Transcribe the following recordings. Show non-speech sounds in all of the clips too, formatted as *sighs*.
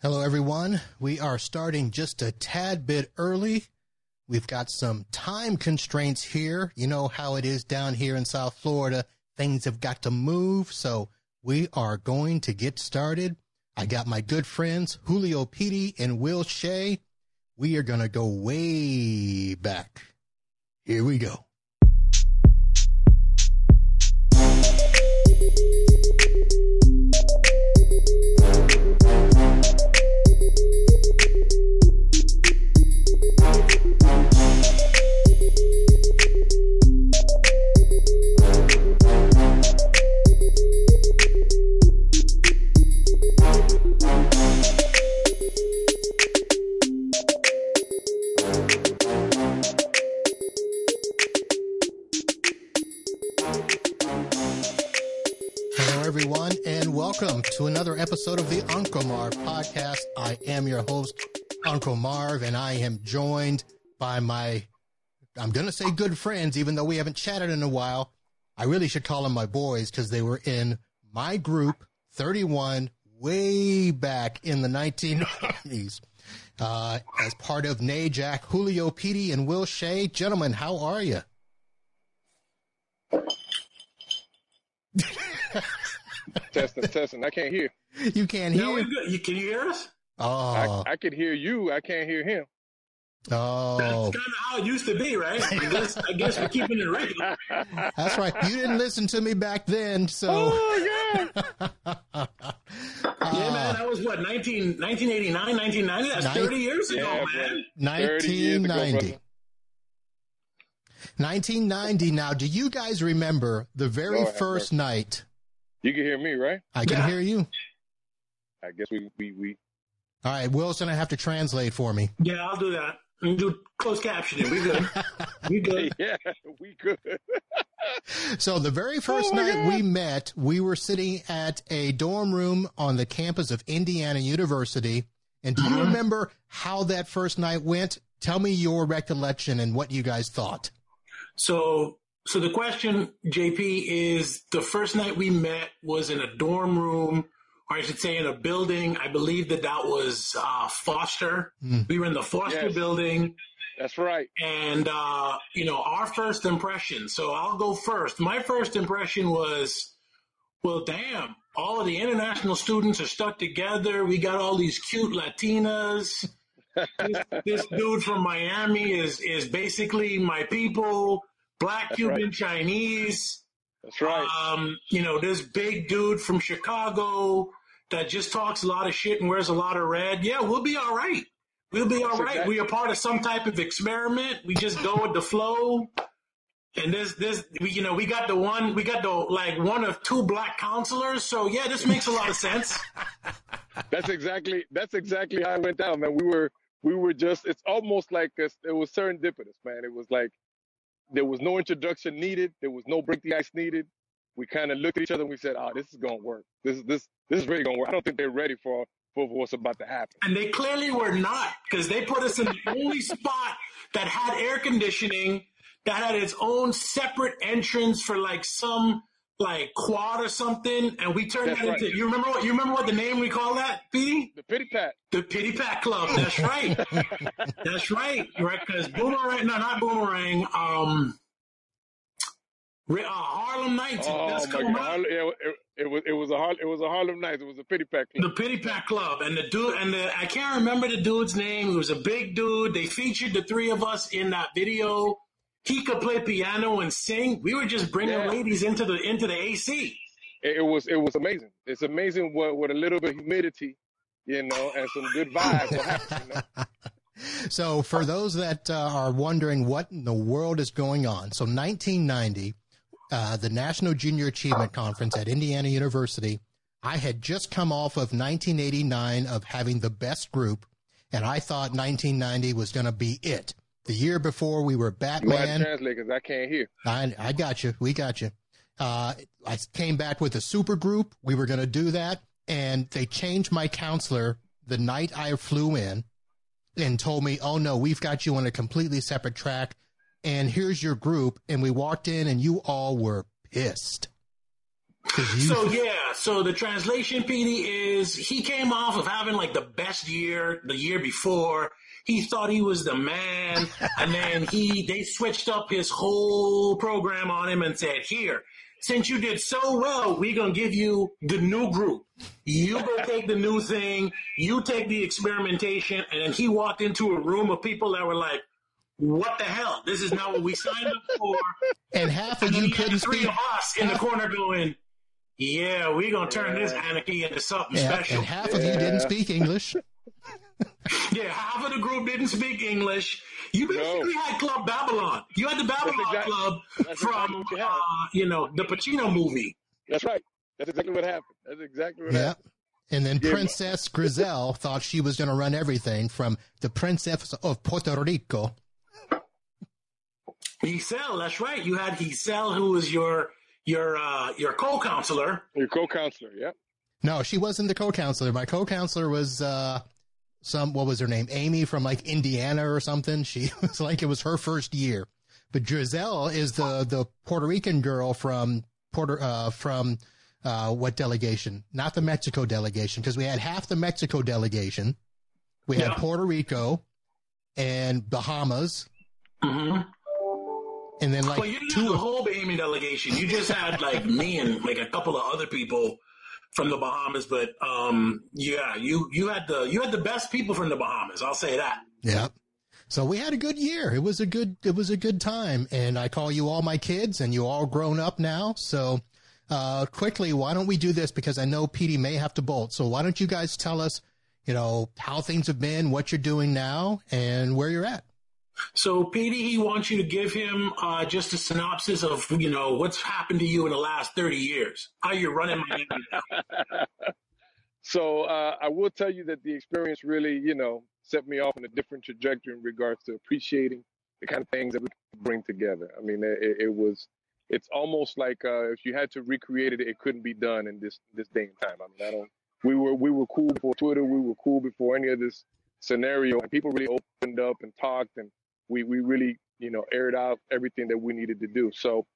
Hello, everyone. We are starting just a tad bit early. We've got some time constraints here. You know how it is down here in South Florida. Things have got to move. So we are going to get started. I got my good friends, Julio Petey and Will Shea. We are going to go way back. Here we go. Welcome to another episode of the Uncle Marv podcast. I am your host, Uncle Marv, and I am joined by my, I'm going to say good friends, even though we haven't chatted in a while. I really should call them my boys because they were in my group, 31, way back in the 1990s. *laughs* Uh, as part of NAJAC, Julio Petey and Will Shea. Gentlemen, how are you? *laughs* *laughs* testing, testing. I can't hear. You can't hear? we good. You, can you hear us? Oh, I, I could hear you. I can't hear him. oh. That's kind of how it used to be, right? I guess, I guess we're keeping it regular. *laughs* That's right. You didn't listen to me back then, so Oh yeah. *laughs* Uh, yeah, man, that was what, 19, 1989, 1990? That's Nin- 30 years ago, Yeah, man. 30 years ago, 1990. brother. 1990. Now, do you guys remember the very Lord first mercy. night? You can hear me, right? I can Yeah. hear you. I guess we we we. All right, Will's gonna have to translate for me. Yeah, I'll do that. And do closed captioning. We good. *laughs* We good. Yeah, we good. *laughs* So the very first Oh, night God. we met, we were sitting at a dorm room on the campus of Indiana University. And do you Mm-hmm. remember how that first night went? Tell me your recollection and what you guys thought. So, so the question, JP, is the first night we met was in a dorm room, or I should say in a building. I believe that that was uh, Foster. Hmm. We were in the Foster Yes. building. That's right. and uh, you know our first impression so i'll go first my first impression was well damn all of the international students are stuck together we got all these cute latinas *laughs* this, this dude from miami is is basically my people black cuban right. chinese That's right. um, you know, this big dude from Chicago that just talks a lot of shit and wears a lot of red. Yeah, we'll be all right. We'll be all That's right. exact- We are part of some type of experiment. We just go with the flow. And this, this, we, you know, we got the one, we got the like one of two black counselors. So yeah, this makes a lot of sense. *laughs* That's exactly that's exactly how it went down, man. We were we were just. It's almost like a, it was serendipitous, man. It was like there was no introduction needed. There was no break the ice needed. We kind of looked at each other and we said, "Oh, this is gonna work. This is this this is really gonna work." I don't think they're ready for for what's about to happen. And they clearly were not because they put us in the only spot that had air conditioning, that had its own separate entrance for like some like quad or something. And we turned That's that right. into you remember what you remember what the name we call that, P? The pity pat. The Pity Pat Club. That's *laughs* right. That's right. Right, because Boomerang no not Boomerang, um Re- uh, Harlem Nights. Oh That's my coming God! up. Harlem- It, it, it was it was a Har- it was a Harlem Nights. It was a pity pat The club. Pity Pat Club and the dude and the I can't remember the dude's name. He was a big dude. They featured the three of us in that video. He could play piano and sing. We were just bringing Yeah. ladies into the into the AC. It, it was it was amazing. It's amazing what with a little bit of humidity, you know, and some good vibes. What happens, you know? *laughs* So, for those that uh, are wondering what in the world is going on, so 1990, uh, the National Junior Achievement Conference at Indiana University, I had just come off of 1989 of having the best group, and I thought 1990 was going to be it. The year before, we were You have Batman. translate because I can't hear. I, I got you. We got you. Uh, I came back with a super group. We were going to do that. And they changed my counselor the night I flew in and told me, oh no, we've got you on a completely separate track. And here's your group. And we walked in and you all were pissed. So yeah, so the translation, PD, is he came off of having like the best year the year before. He thought he was the man, and then he they switched up his whole program on him and said, "Here, since you did so well, we're gonna give you the new group. You go take the new thing. You take the experimentation." And then he walked into a room of people that were like, "What the hell? This is not what we signed up for." And half of And you couldn't three speak. of us in the corner going, "Yeah, we're gonna turn this anarchy into something Yeah, special." and half of you didn't speak English. Yeah, half of the group didn't speak English. You basically had Club Babylon. You had the Babylon exact- Club that's exactly from, you uh, you know, the Pacino movie. That's right. That's exactly what happened. That's exactly what Yeah. happened. And then Yeah. Princess Griselle *laughs* thought she was going to run everything from the Princess of Puerto Rico. Giselle, that's right. You had Giselle, who was your your uh, your co-counselor. Your co-counselor. Yeah. No, she wasn't the co-counselor. My co-counselor was uh some what was her name? Amy from like Indiana or something. She *laughs* was like it was her first year. But Giselle is the the Puerto Rican girl from Puerto uh from uh what delegation? Not the Mexico delegation because we had half the Mexico delegation. We had Puerto Rico and Bahamas Mm-hmm. and then like Well, you didn't two have the whole Bahamian delegation. You just had like me and like a couple of other people from the Bahamas. But um, yeah, you you had the you had the best people from the Bahamas. I'll say that. Yeah. So we had a good year. It was a good it was a good time. And I call you all my kids and you all grown up now. So uh quickly, why don't we do this because I know Petey may have to bolt. So why don't you guys tell us, you know, how things have been, what you're doing now, and where you're at. So, Petey, he wants you to give him uh, just a synopsis of you know what's happened to you in the last thirty years. How you're running Miami. *laughs* So uh, I will tell you that the experience really, you know, set me off on a different trajectory in regards to appreciating the kind of things that we bring together. I mean, it, it was, it's almost like uh, if you had to recreate it, it couldn't be done in this this day and time. I mean, I don't. We were we were cool before Twitter. We were cool before any of this scenario, and people really opened up and talked, and we we really you know aired out everything that we needed to do. So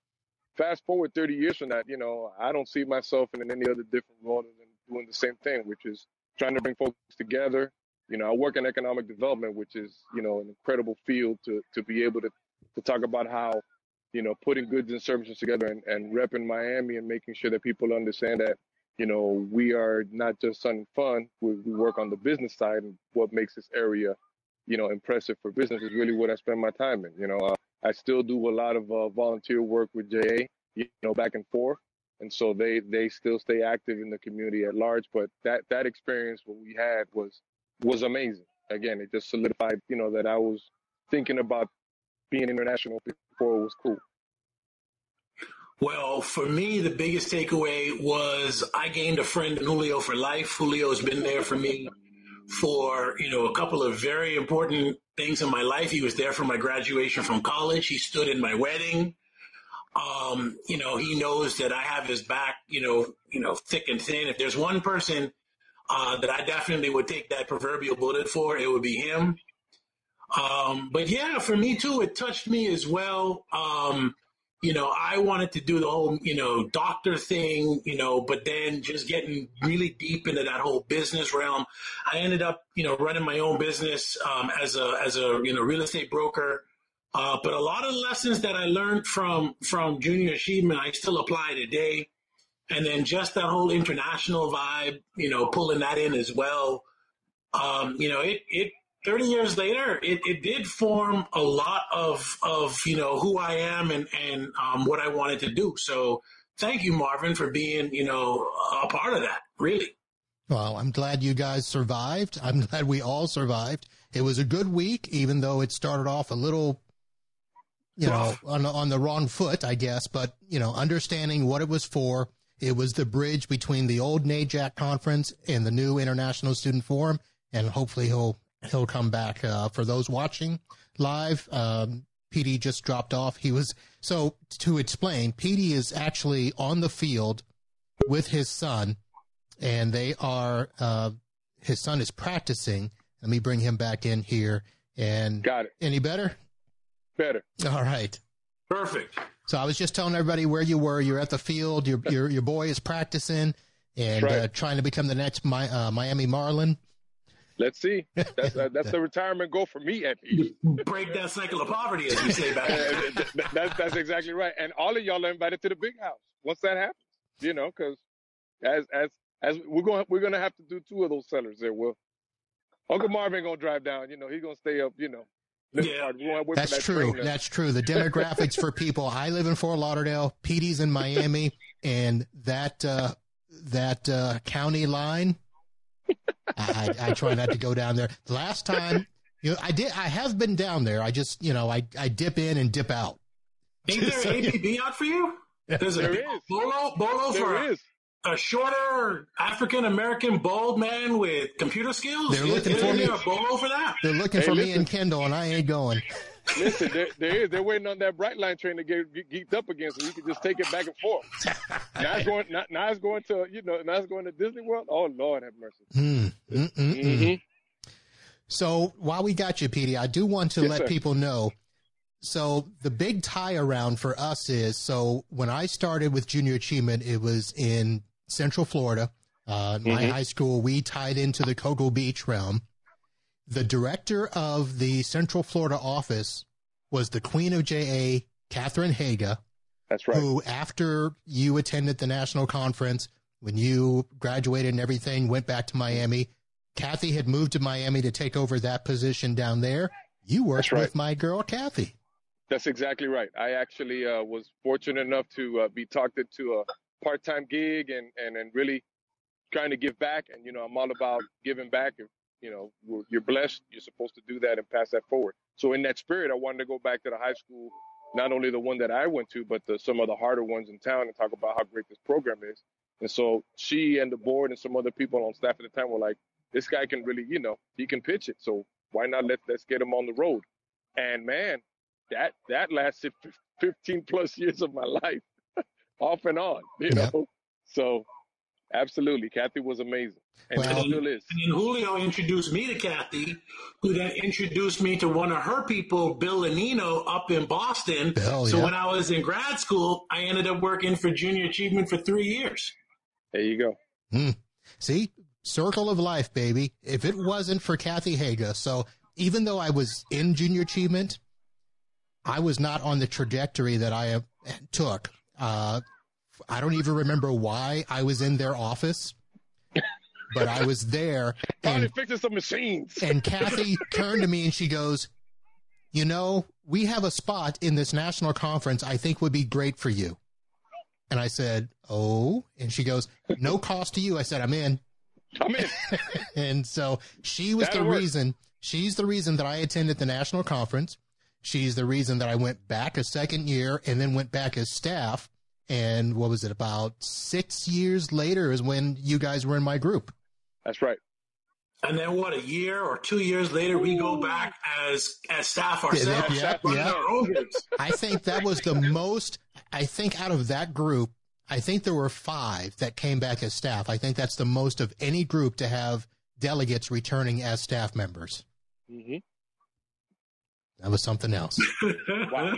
fast forward 30 years from that, you know, I don't see myself in any other different role than doing the same thing, which is trying to bring folks together. You know, I work in economic development, which is, you know, an incredible field to, to be able to, to talk about how, you know, putting goods and services together and, and repping Miami and making sure that people understand that, you know, we are not just sun fun. We, we work on the business side and what makes this area, you know, impressive for business is really what I spend my time in. You know, uh, I still do a lot of uh, volunteer work with JA, you know, back and forth. And so they, they still stay active in the community at large. But that, that experience, what we had was, was amazing. Again, it just solidified, you know, that I was thinking about being international before it was cool. Well, for me, the biggest takeaway was I gained a friend in Julio for life. Julio's been there for me for, you know, a couple of very important things in my life. He was there for my graduation from college. He stood in my wedding. Um, you know, he knows that I have his back, you know, you know, thick and thin. If there's one person uh, that I definitely would take that proverbial bullet for, it would be him. Um, but yeah, for me too, it touched me as well. Um, you know, I wanted to do the whole, you know, doctor thing, you know, but then just getting really deep into that whole business realm. I ended up, you know, running my own business um, as a as a you know real estate broker. Uh, but a lot of lessons that I learned from from junior achievement, I still apply today. And then just that whole international vibe, you know, pulling that in as well. Um, you know, it it 30 years later, it, it did form a lot of, of, you know, who I am and, and um, what I wanted to do. So thank you, Marvin, for being, you know, a part of that, really. Well, I'm glad you guys survived. I'm glad we all survived. It was a good week, even though it started off a little, you know, on, on the wrong foot, I guess. But, you know, understanding what it was for, it was the bridge between the old NAJAC conference and the new International Student Forum. And hopefully he'll, he'll come back. Uh, for those watching live, um, PD just dropped off. He was, so to explain, PD is actually on the field with his son and they are uh, his son is practicing. Let me bring him back in here. And Got it. any better? Better. All right. Perfect. So I was just telling everybody where you were. You're at the field. Your your your boy is practicing and Right. uh, trying to become the next Mi- uh, Miami Marlin. Let's see. That's uh, that's the *laughs* retirement goal for me at least. Break that cycle of poverty, as we say back *laughs* Uh, then. th- th- that's that's exactly right. And all of y'all are invited to the big house once that happens. You know, because as as as we're going we're gonna have to do two of those sellers there. Will Uncle Marvin gonna drive down? You know, he's gonna stay up. You know, Yeah. part. We wanna wait for That's that true. train That's true. The demographics for people. I live in Fort Lauderdale. Petey's in Miami, and that uh, that uh, county line. I, I, I try not to go down there. The last time, you know, I did. I have been down there. I just, you know, I I dip in and dip out. Ain't there *laughs* So, yeah. APB out for you? There's a There is. bolo bolo for There a, is. a shorter African American bald man with computer skills. They're looking isn't for me. a bolo for that? They're looking Hey, for me and Kendall, and I ain't going. Listen, there, there is. They're waiting on that Brightline train to get, get geeked up again, so you can just take it back and forth. Now it's going. Now, now it's going to you know. Now it's going to Disney World. Oh Lord, have mercy. Hmm. Mm-mm-mm. Mhm. So while we got you, Petey, I do want to Yes, let sir. people know. So the big tie around for us is so when I started with junior achievement, it was in Central Florida. Uh, My Mhm. high school, we tied into the Cocoa Beach realm. The director of the Central Florida office was the Queen of JA, Catherine Haga, That's right. who, after you attended the national conference, when you graduated and everything, went back to Miami. Kathy had moved to Miami to take over that position down there. You worked right. with my girl, Kathy. That's exactly right. I actually uh, was fortunate enough to uh, be talked into a part-time gig and, and and really trying to give back. And you know, I'm all about giving back. If you know we're- you're blessed, you're supposed to do that and pass that forward. So in that spirit, I wanted to go back to the high school, not only the one that I went to, but the, some of the harder ones in town, and talk about how great this program is. And so she and the board and some other people on staff at the time were like, "This guy can really, you know, he can pitch it. So why not let let's get him on the road?" And man, that that lasted 15 plus years of my *laughs* life off and on you know so absolutely kathy was amazing and Well- she still is And then Julio introduced me to Kathy, who then introduced me to one of her people, Bill Lanino, up in Boston. Bill, so yeah. when I was in grad school, I ended up working for Junior Achievement for three years. there you go See, circle of life, baby. If it wasn't for Kathy Haga, so even though I was in junior achievement, I was not on the trajectory that I took. Uh, I don't even remember why I was in their office, but I was there. *laughs* probably And, fixing some machines and Kathy *laughs* turned to me and she goes, You know, we have a spot in this national conference I think would be great for you. And I said, Oh, and she goes, No cost to you. I said, I'm in. i'm in *laughs* And so she was That'll the work. reason, she's the reason that I attended the national conference. She's the reason that I went back a second year and then went back as staff. And what was it? About six years later is when you guys were in my group. that's right And then what, a year or two years later, we go back as as staff ourselves, yeah, running yeah. our own groups. I think that was the most, I think out of that group, I think there were five that came back as staff. I think that's the most of any group to have delegates returning as staff members. hmm That was something else. *laughs* Wow.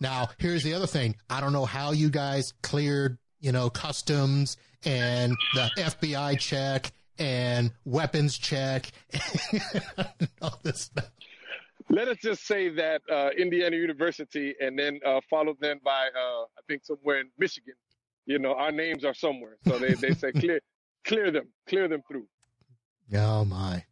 Now, here's the other thing. I don't know how you guys cleared, you know, customs and the FBI check and weapons check and *laughs* all this stuff. let us just say that uh, indiana university and then uh, followed then by uh, i think somewhere in michigan you know our names are somewhere so they, they say clear clear them clear them through *laughs* Oh my.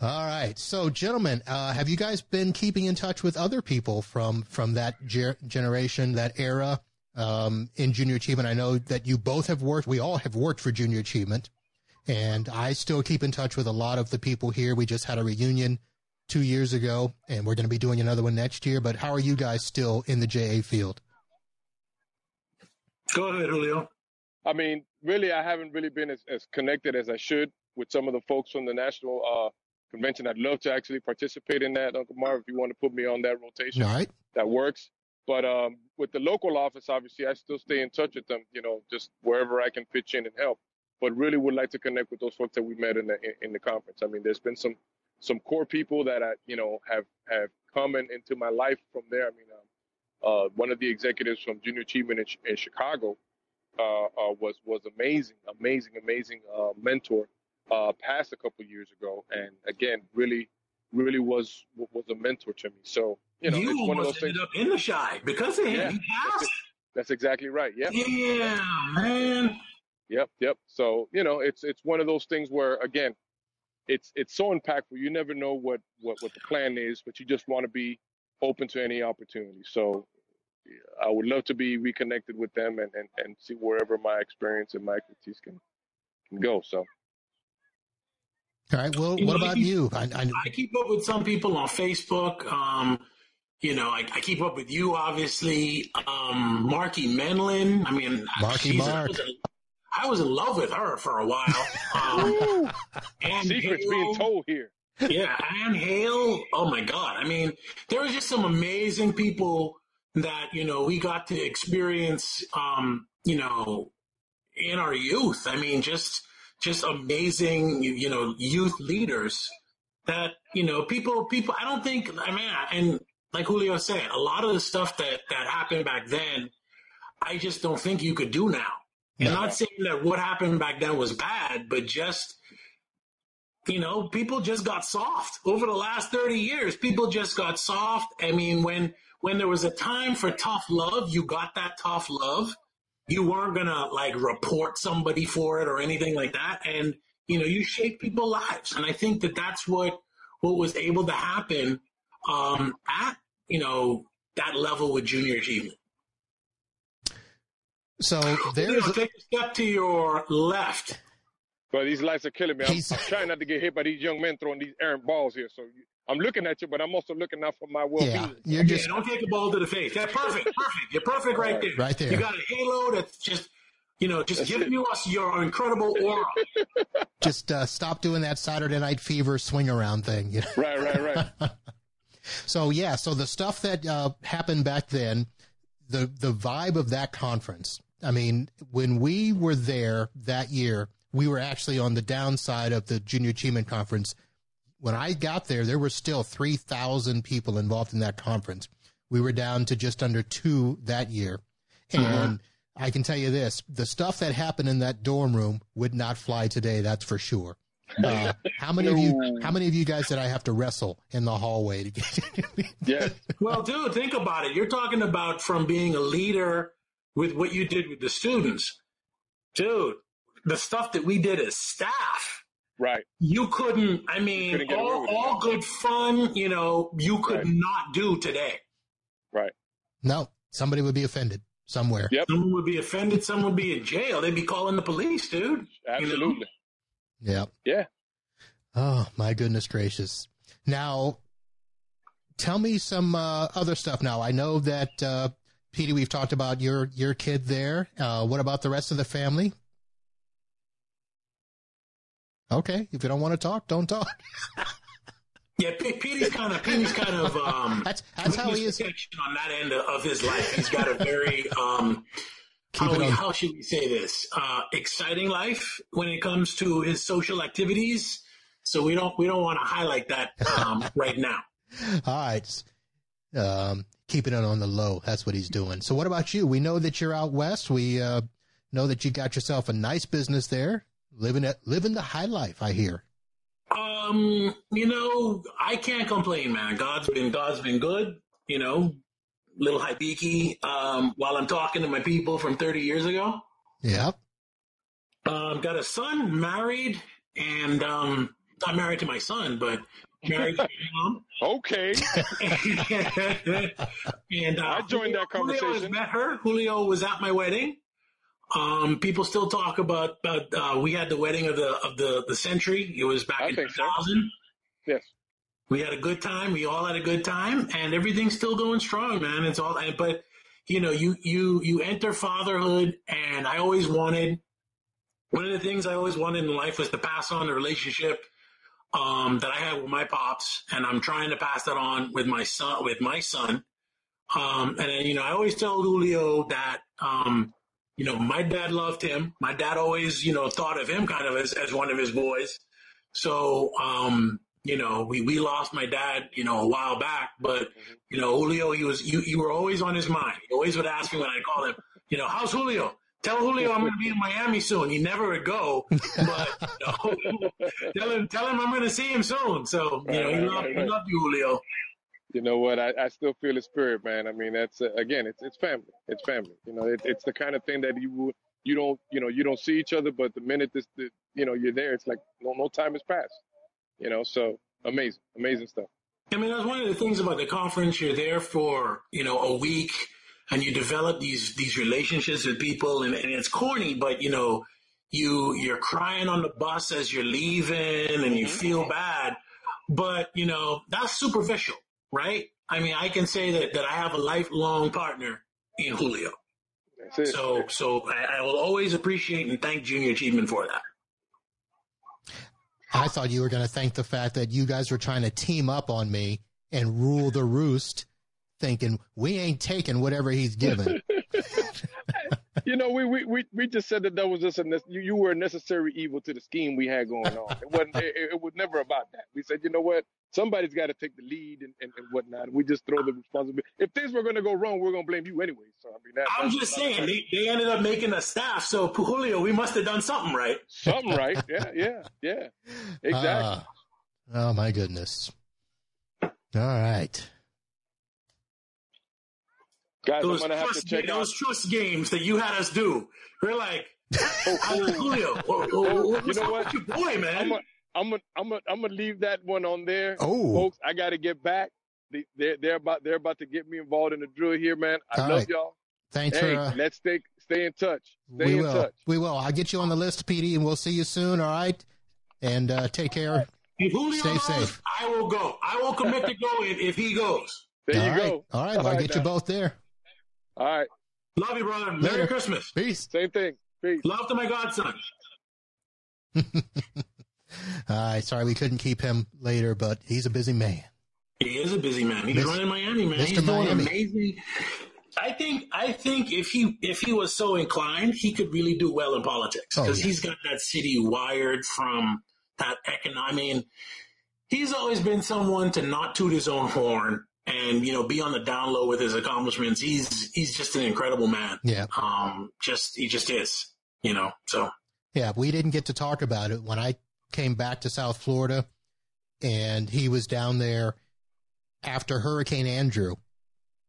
All right. So, gentlemen, uh, have you guys been keeping in touch with other people from from that ger- generation, that era um, in junior achievement? I know that you both have worked. We all have worked for junior achievement, and I still keep in touch with a lot of the people here. We just had a reunion two years ago, and we're going to be doing another one next year. But how are you guys still in the JA field? Go ahead, Julio. I mean, really, I haven't really been as, as connected as I should with some of the folks from the national uh, convention. I'd love to actually participate in that, Uncle Marv. If you want to put me on that rotation, All right. that works. But um, with the local office, obviously, I still stay in touch with them. You know, just wherever I can pitch in and help. But really, would like to connect with those folks that we met in the in, the conference. I mean, there's been some some core people that I, you know, have have come in, into my life from there. I mean, um, uh, one of the executives from Junior Achievement in, in Chicago uh, uh, was was amazing, amazing, amazing uh, mentor. Uh, passed a couple years ago, and again, really, really was was a mentor to me. So you know, you it's one of those ended things. up in the shy because of him. Yeah, he passed. That's exactly right. Yep. Yeah, man. Yep, yep. So you know, it's it's one of those things where again, it's it's so impactful. You never know what what what the plan is, but you just want to be open to any opportunity. So I would love to be reconnected with them and and and see wherever my experience and my expertise can can go. So All right. Well, what about you? I, I, I keep up with some people on Facebook. Um, you know, I, I keep up with you, obviously. Um, Marky Menlin. I mean, Marky Mark. I was, in, I was in love with her for a while. *laughs* Um, and secrets Hale- being told here. yeah, Anne Hale. Oh my God! I mean, there was just some amazing people that you know we got to experience. Um, you know, in our youth. I mean, just just amazing. You, know, youth leaders that you know people people. I don't think. I mean, and like Julio said, a lot of the stuff that that happened back then, I just don't think you could do now. And No. not saying that what happened back then was bad, but just you know, people just got soft over the last 30 years. People just got soft. I mean, when, when there was a time for tough love, you got that tough love. You weren't going to like report somebody for it or anything like that. And, you know, you shaped people's lives. And I think that that's what, what was able to happen, um, at, you know, that level with junior achievement. so Julio, there's take a step to your left. But these lights are killing me. I'm, He's- I'm trying not to get hit by these young men throwing these errant balls here. So you, I'm looking at you, but I'm also looking out for my well-being. yeah. You're just don't take a ball to the face. That's perfect. Perfect. You're perfect right there. Right there. You got a halo that's just, you know, just That's giving it. you us your incredible aura. *laughs* just uh, stop doing that Saturday Night Fever swing around thing. You know? Right, right, right. *laughs* So yeah, so the stuff that uh, happened back then, the the vibe of that conference. I mean, when we were there that year, we were actually on the downside of the Junior Achievement Conference. When I got there, there were still three thousand people involved in that conference. We were down to just under two that year, and I can tell you this: the stuff that happened in that dorm room would not fly today. That's for sure. Uh, how many of you? *laughs* How many of you guys did I have to wrestle in the hallway to get? *laughs* Yeah. Well, dude, think about it. You're talking about from being a leader with what you did with the students. Dude, the stuff that we did as staff. Right. You couldn't, I mean, couldn't all, all good fun, you know, you could Right. not do today. Right. No, somebody would be offended somewhere. Yep. Someone would be offended, someone would be in jail. They'd be calling the police, dude. Absolutely. Yeah. Yeah. Oh my goodness gracious! Now, tell me some uh, other stuff. Now I know that uh, Petey, we've talked about your your kid there. Uh, what about the rest of the family? Okay, if you don't want to talk, don't talk. *laughs* Yeah, P- Petey's kind of, Petey's kind of, um, That's that's how he is. on that end of his life. He's got a very um, how, we, how should we say this? Uh, exciting life when it comes to his social activities. So we don't we don't want to highlight that um, *laughs* right now. All right, um, keeping it on the low. That's what he's doing. So, what about you? We know that you're out west. We uh, know that you got yourself a nice business there, living it, living the high life. I hear. Um, you know, I can't complain, man. God's been God's been good. You know, little Hibiki. Um, while I'm talking to my people from 30 years ago. Yeah. Um, got a son, married, and um, not married to my son, but married to my mom. *laughs* Okay. *laughs* and uh, I joined that Julio has conversation. met her. Julio was at my wedding. Um, people still talk about, about uh, we had the wedding of the of the the century. It was back I in think so. 2000. Yes. We had a good time. We all had a good time, and everything's still going strong, man. It's all, but you know, you you you enter fatherhood, and I always wanted one of the things I always wanted in life was to pass on the relationship um, that I had with my pops, and I'm trying to pass that on with my son. With my son, um, and then, you know, I always tell Julio that um, you know my dad loved him. My dad always you know thought of him kind of as as one of his boys. So um, you know, we, we lost my dad, you know, a while back, but, you know, Julio, he was, you, you were always on his mind. He always would ask me when I called him, you know, how's Julio? Tell Julio I'm going to be in Miami soon. He never would go, but you know, *laughs* tell him, tell him I'm going to see him soon. So, you know, he loved, he loved you, Julio. You know what? I, I still feel his spirit, man. I mean, that's uh, again, it's it's family. It's family. You know, it, it's the kind of thing that you you don't you know you don't see each other, but the minute this the, you know you're there, it's like no no time has passed. You know, so amazing, amazing stuff. I mean, that's one of the things about the conference. You're there for you know a week and you develop these these relationships with people and, and it's corny but you know you you're crying on the bus as you're leaving and you feel bad but you know that's superficial right? I mean i can say that that i have a lifelong partner in julio. So so I, I will always appreciate and thank junior achievement for that. I thought you were going to thank the fact that you guys were trying to team up on me and rule the roost thinking we ain't taking whatever he's given. *laughs* *laughs* you know, we, we, we, we just said that that was just a you, you were a necessary evil to the scheme we had going on. It wasn't. it, it was never about that. We said, you know what? Somebody's got to take the lead and, and, and whatnot. We just throw the responsibility. If things were going to go wrong, we're going to blame you anyway. So I mean, that, I'm just saying they, they ended up making a staff. So Julio, we must have done something right. Something *laughs* right. Yeah, yeah, yeah. Exactly. Uh, oh my goodness. All right. Guys, those I'm gonna have to check those trust games that you had us do. We're like, oh, Julio, oh, oh, you know what, you boy, man. I'm gonna, I'm gonna, I'm gonna, I'm gonna leave that one on there. Oh, folks, I got to get back. They're, they're about, they're about to get me involved in the drill here, man. I All love right. y'all. Thanks hey, for. Uh, let's stay, stay in touch. Stay we in will. touch. We will. I'll get you on the list, PD, and we'll see you soon. All right, and uh, take care. If Julio Stay goes, safe. I will go. I will commit to *laughs* go if, if he goes. There All you right. go. All right. Well, I'll get now. you both there. All right. Love you, brother. Later. Merry Christmas. Peace. Same thing. Peace. Love to my godson. *laughs* All right. Sorry we couldn't keep him later, but he's a busy man. He is a busy man. He's Mr. running Miami, man. Mr. He's doing Miami. amazing. I think I think if he if he was so inclined, he could really do well in politics because oh, yeah. he's got that city wired from that economic. I mean, he's always been someone to not toot his own horn and you know be on the down low with his accomplishments. He's he's just an incredible man. Yeah. Um. Just he just is. You know. So. Yeah, we didn't get to talk about it when I came back to South Florida, and he was down there after Hurricane Andrew.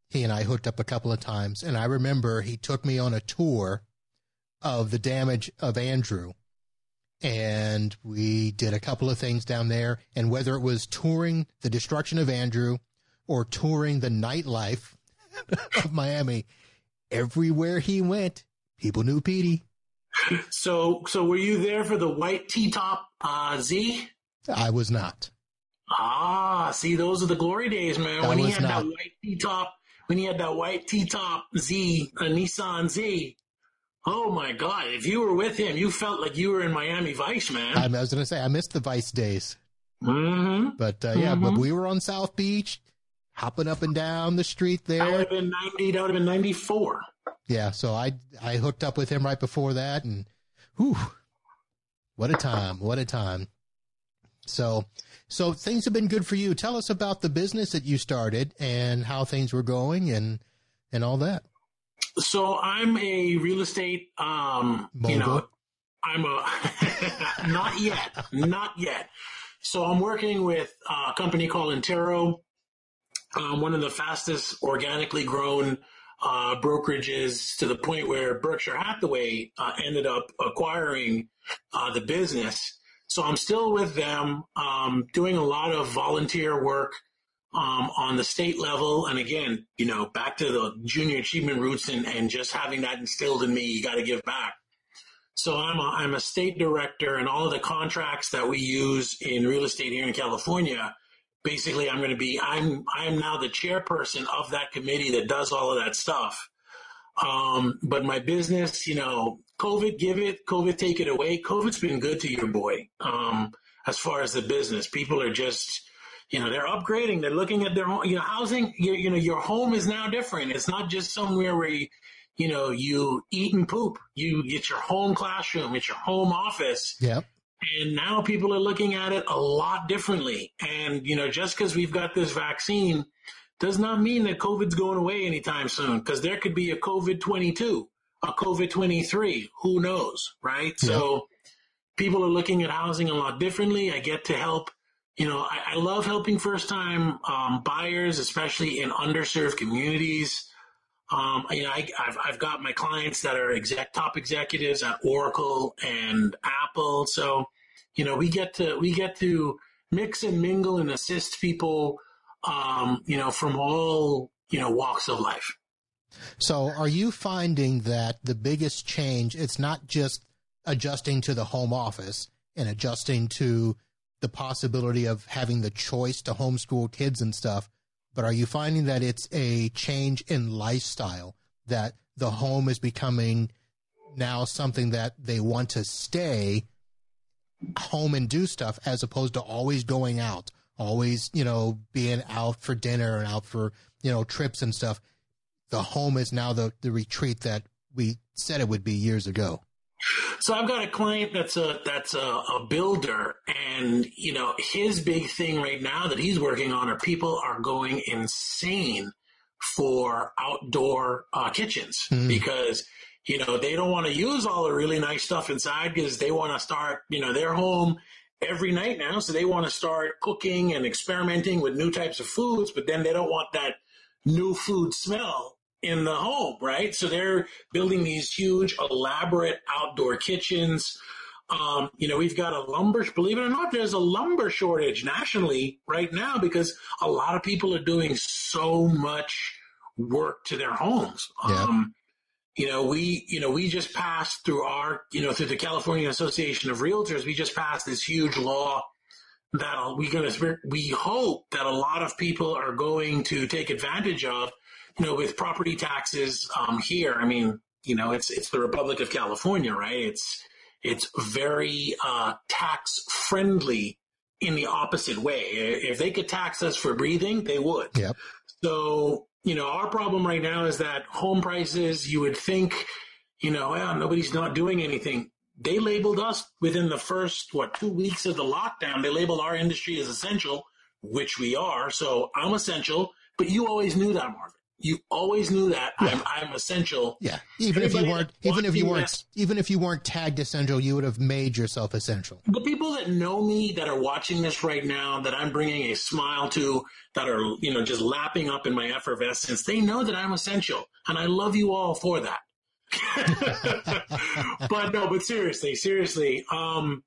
He and I hooked up a couple of times, and I remember he took me on a tour of the damage of Andrew. And we did a couple of things down there. And whether it was touring the destruction of Andrew or touring the nightlife *laughs* of Miami. Everywhere he went, people knew Petey. So, so were you there for the white T-top uh, Z? I was not. Ah, see, those are the glory days, man. When he had not. that white T-top, when he had that white T-top Z, a Nissan Z. Oh my God! If you were with him, you felt like you were in Miami Vice, man. I was going to say I missed the Vice days. Mm-hmm. But uh, yeah, mm-hmm. but we were on South Beach hopping up and down the street there. That would have been 90, that would have been 94. Yeah, so I I hooked up with him right before that, and whew, what a time, what a time. So, so things have been good for you. Tell us about the business that you started and how things were going and and all that. So I'm a real estate, um, Mogul. you know, I'm a *laughs* not yet, not yet. So I'm working with a company called Intero um, one of the fastest organically grown uh, brokerages to the point where Berkshire Hathaway uh, ended up acquiring uh, the business. So I'm still with them, um, doing a lot of volunteer work um, on the state level. And again, you know, back to the junior achievement roots and, and just having that instilled in me, you got to give back. So I'm a, I'm a state director and all of the contracts that we use in real estate here in California basically I'm going to be I'm I'm now the chairperson of that committee that does all of that stuff. Um, but my business, you know, COVID give it, COVID take it away. COVID's been good to your boy. Um, as far as the business, people are just, you know, they're upgrading. They're looking at their you know, housing. You, you know, your home is now different. It's not just somewhere where you, you know, you eat and poop. You get your home classroom. It's your home office. Yep And now people are looking at it a lot differently. And, you know, just because we've got this vaccine does not mean that COVID's going away anytime soon because there could be a COVID 22, a COVID 23. Who knows, right? Yeah. So people are looking at housing a lot differently. I get to help. You know, I, I love helping first time um, buyers, especially in underserved communities. Um, you know, I, have I've got my clients that are exec top executives at Oracle and Apple. So, you know, we get to we get to mix and mingle and assist people, um, you know, from all you know walks of life. So, are you finding that the biggest change? It's not just adjusting to the home office and adjusting to the possibility of having the choice to homeschool kids and stuff, but are you finding that it's a change in lifestyle that the home is becoming now something that they want to stay home and do stuff as opposed to always going out, always, you know, being out for dinner and out for, you know, trips and stuff. The home is now the, the retreat that we said it would be years ago. So I've got a client that's a that's a, a, builder, and you know his big thing right now that he's working on are people are going insane for outdoor uh, kitchens mm. because you know they don't want to use all the really nice stuff inside because they want to start you know their home every night now, so they want to start cooking and experimenting with new types of foods, but then they don't want that new food smell in the home, right? So they're building these huge, elaborate outdoor kitchens. Um, you know, we've got a lumber, believe it or not, there's a lumber shortage nationally right now because a lot of people are doing so much work to their homes. Yeah. Um, you know, we, you know, we just passed through our, you know, through the California Association of Realtors, we just passed this huge law that we gonna, we hope that a lot of people are going to take advantage of you know, with property taxes um, here, I mean, you know, it's it's the Republic of California, right? It's it's very uh, tax friendly in the opposite way. If they could tax us for breathing, they would. Yep. So you know, our problem right now is that home prices. You would think, you know, well, nobody's not doing anything. They labeled us within the first what two weeks of the lockdown. They labeled our industry as essential, which we are. So I'm essential, but you always knew that, Marvin you always knew that yeah. I'm, I'm, essential. Yeah. Even if you weren't, even if you weren't, that, even if you weren't tagged essential, you would have made yourself essential. The people that know me that are watching this right now, that I'm bringing a smile to, that are, you know, just lapping up in my effervescence, they know that I'm essential. And I love you all for that. *laughs* but no, but seriously, seriously, um,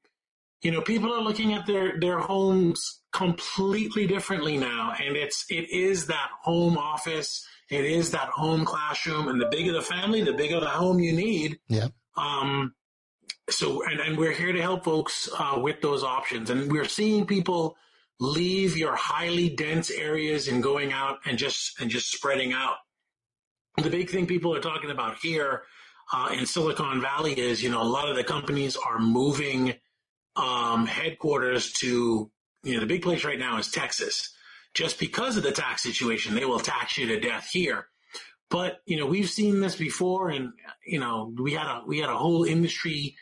you know, people are looking at their, their homes completely differently now. And it's, it is that home office it is that home classroom, and the bigger the family, the bigger the home you need. Yeah. Um, so, and, and we're here to help folks uh, with those options. And we're seeing people leave your highly dense areas and going out and just and just spreading out. The big thing people are talking about here uh, in Silicon Valley is, you know, a lot of the companies are moving um, headquarters to, you know, the big place right now is Texas just because of the tax situation. They will tax you to death here. But, you know, we've seen this before and, you know, we had a, we had a whole industry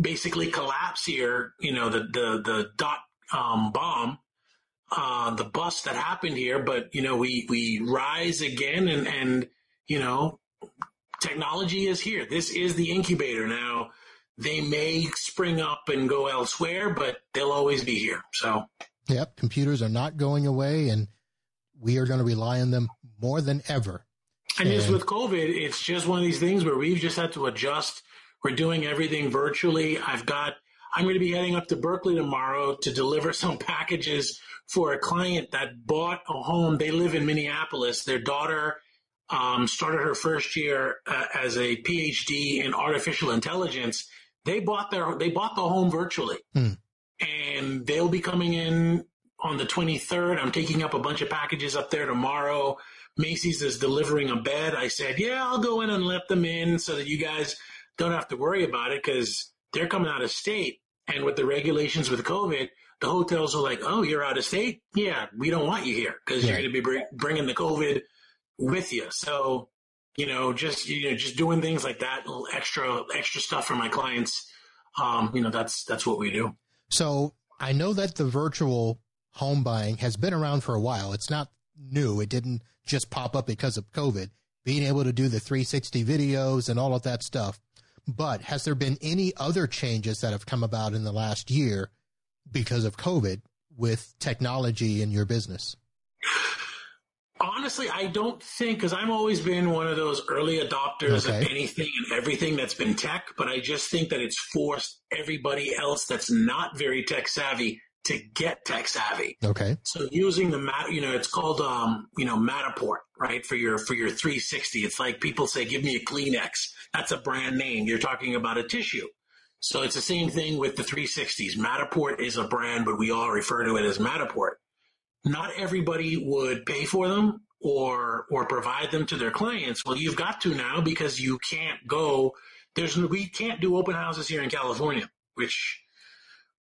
basically collapse here, you know, the, the, the dot um, bomb, uh, the bust that happened here. But, you know, we, we rise again and, and, you know, technology is here. This is the incubator now. They may spring up and go elsewhere, but they'll always be here. So Yep, computers are not going away, and we are going to rely on them more than ever. And, and just with COVID, it's just one of these things where we've just had to adjust. We're doing everything virtually. I've got, I'm going to be heading up to Berkeley tomorrow to deliver *laughs* some packages for a client that bought a home. They live in Minneapolis. Their daughter um, started her first year uh, as a PhD in artificial intelligence. They bought their, they bought the home virtually. Hmm and they'll be coming in on the 23rd. I'm taking up a bunch of packages up there tomorrow. Macy's is delivering a bed. I said, yeah, I'll go in and let them in so that you guys don't have to worry about it because they're coming out of state. And with the regulations with COVID, the hotels are like, oh, you're out of state? Yeah, we don't want you here because yeah. you're going to be bringing the COVID with you. So, you know, just, you know, just doing things like that, little extra, extra stuff for my clients um, you know, that's, that's what we do. So I know that the virtual home buying has been around for a while. It's not new. It didn't just pop up because of COVID, being able to do the 360 videos and all of that stuff. But has there been any other changes that have come about in the last year because of COVID with technology in your business? *laughs* Honestly, I don't think because I've always been one of those early adopters okay. of anything and everything that's been tech, but I just think that it's forced everybody else that's not very tech savvy to get tech savvy. Okay. So using the mat, you know, it's called um, you know, Matterport, right? For your for your 360. It's like people say, give me a Kleenex. That's a brand name. You're talking about a tissue. So it's the same thing with the 360s. Matterport is a brand, but we all refer to it as Matterport. Not everybody would pay for them or or provide them to their clients. Well, you've got to now because you can't go. There's we can't do open houses here in California, which,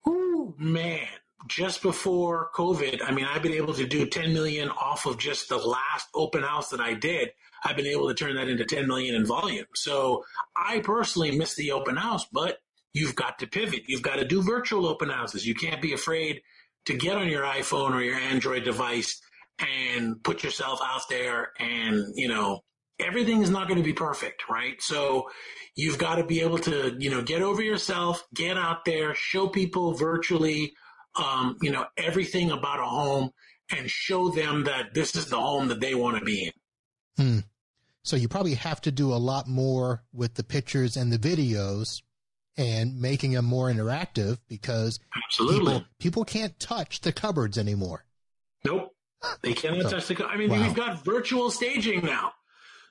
oh man, just before COVID, I mean, I've been able to do 10 million off of just the last open house that I did. I've been able to turn that into 10 million in volume. So I personally miss the open house, but you've got to pivot. You've got to do virtual open houses. You can't be afraid to get on your iPhone or your Android device and put yourself out there and, you know, everything is not going to be perfect, right? So you've got to be able to, you know, get over yourself, get out there, show people virtually um, you know, everything about a home and show them that this is the home that they want to be in. Hmm. So you probably have to do a lot more with the pictures and the videos and making them more interactive because Absolutely. People, people can't touch the cupboards anymore. Nope. They cannot so, touch the I mean, wow. we've got virtual staging now.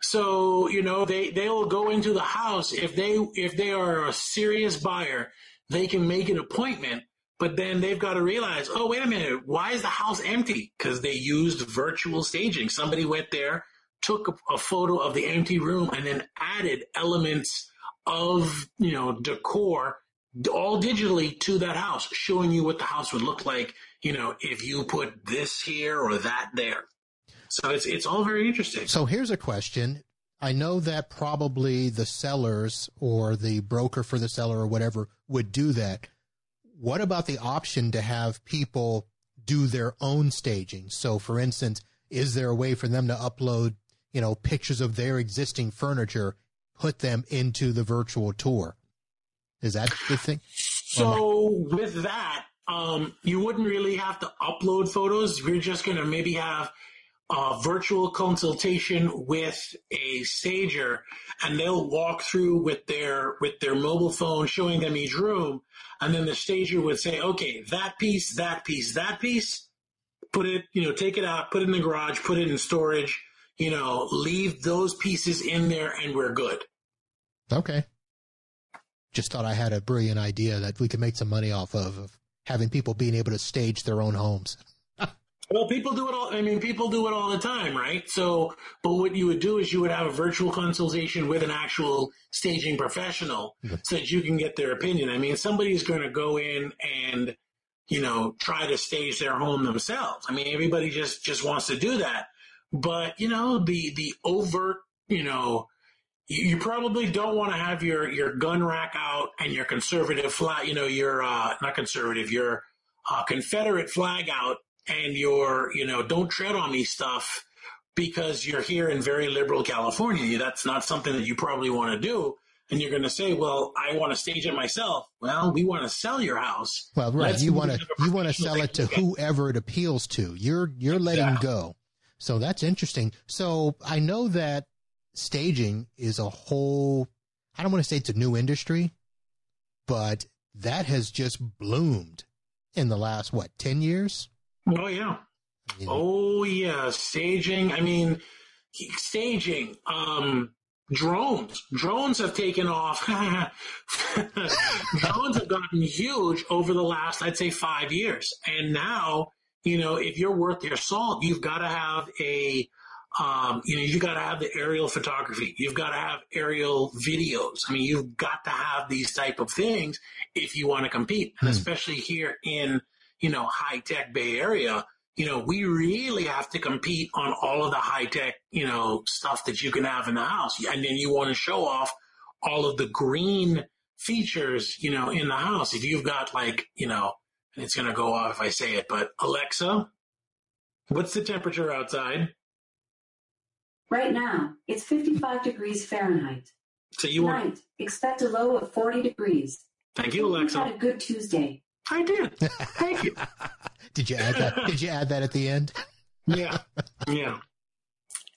So, you know, they, they'll go into the house. If they, if they are a serious buyer, they can make an appointment but then they've got to realize, oh, wait a minute, why is the house empty? Because they used virtual staging. Somebody went there, took a, a, photo of the empty room, and then added elements of, you know, decor all digitally to that house, showing you what the house would look like, you know, if you put this here or that there. So it's it's all very interesting. So here's a question. I know that probably the sellers or the broker for the seller or whatever would do that what about the option to have people do their own staging? So, for instance, is there a way for them to upload, you know, pictures of their existing furniture, put them into the virtual tour? Is that the thing? So, with that, um, you wouldn't really have to upload photos. We're just going to maybe have a virtual consultation with a stager and they'll walk through with their with their mobile phone showing them each room and then the stager would say okay that piece that piece that piece put it you know take it out put it in the garage put it in storage you know leave those pieces in there and we're good okay just thought i had a brilliant idea that we could make some money off of, of having people being able to stage their own homes *laughs* well, people do it all. I mean, people do it all the time, right? So, but what you would do is you would have a virtual consultation with an actual staging professional okay. so that you can get their opinion. I mean, somebody's going to go in and, you know, try to stage their home themselves. I mean, everybody just, just wants to do that. But, you know, the, the overt, you know, you, probably don't want to have your, your gun rack out and your conservative flag, you know, your, uh, not conservative, your, uh, Confederate flag out and your, you know, don't tread on me stuff because you're here in very liberal California. That's not something that you probably want to do. And you're going to say, well, I want to stage it myself. Well, we want to sell your house. Well, right. Let's you want to, you want to sell it to whoever it appeals to. You're, you're letting go. So that's interesting. So I know that staging is a whole, I don't want to say it's a new industry, but that has just bloomed in the last, what, 10 years? Oh yeah. yeah. Oh yeah. Staging. I mean, staging. Um, drones. Drones have taken off. *laughs* drones have gotten huge over the last, I'd say, five years. And now, you know, if you're worth your salt, you've got to have a, um, you know, you've got to have the aerial photography. You've got to have aerial videos. I mean, you've got to have these type of things if you want to compete, and hmm. especially here in you know, high tech Bay Area, you know, we really have to compete on all of the high tech, you know, stuff that you can have in the house. And then you want to show off all of the green features, you know, in the house. If you've got like, you know, and it's going to go off if I say it, but Alexa, what's the temperature outside? Right now, it's 55 degrees Fahrenheit. So you want, Tonight, expect a low of 40 degrees. thank you, You had Alexa. a good Tuesday. I did. Thank you. *laughs* Did you add that? Did you add that at the end? Yeah. Yeah.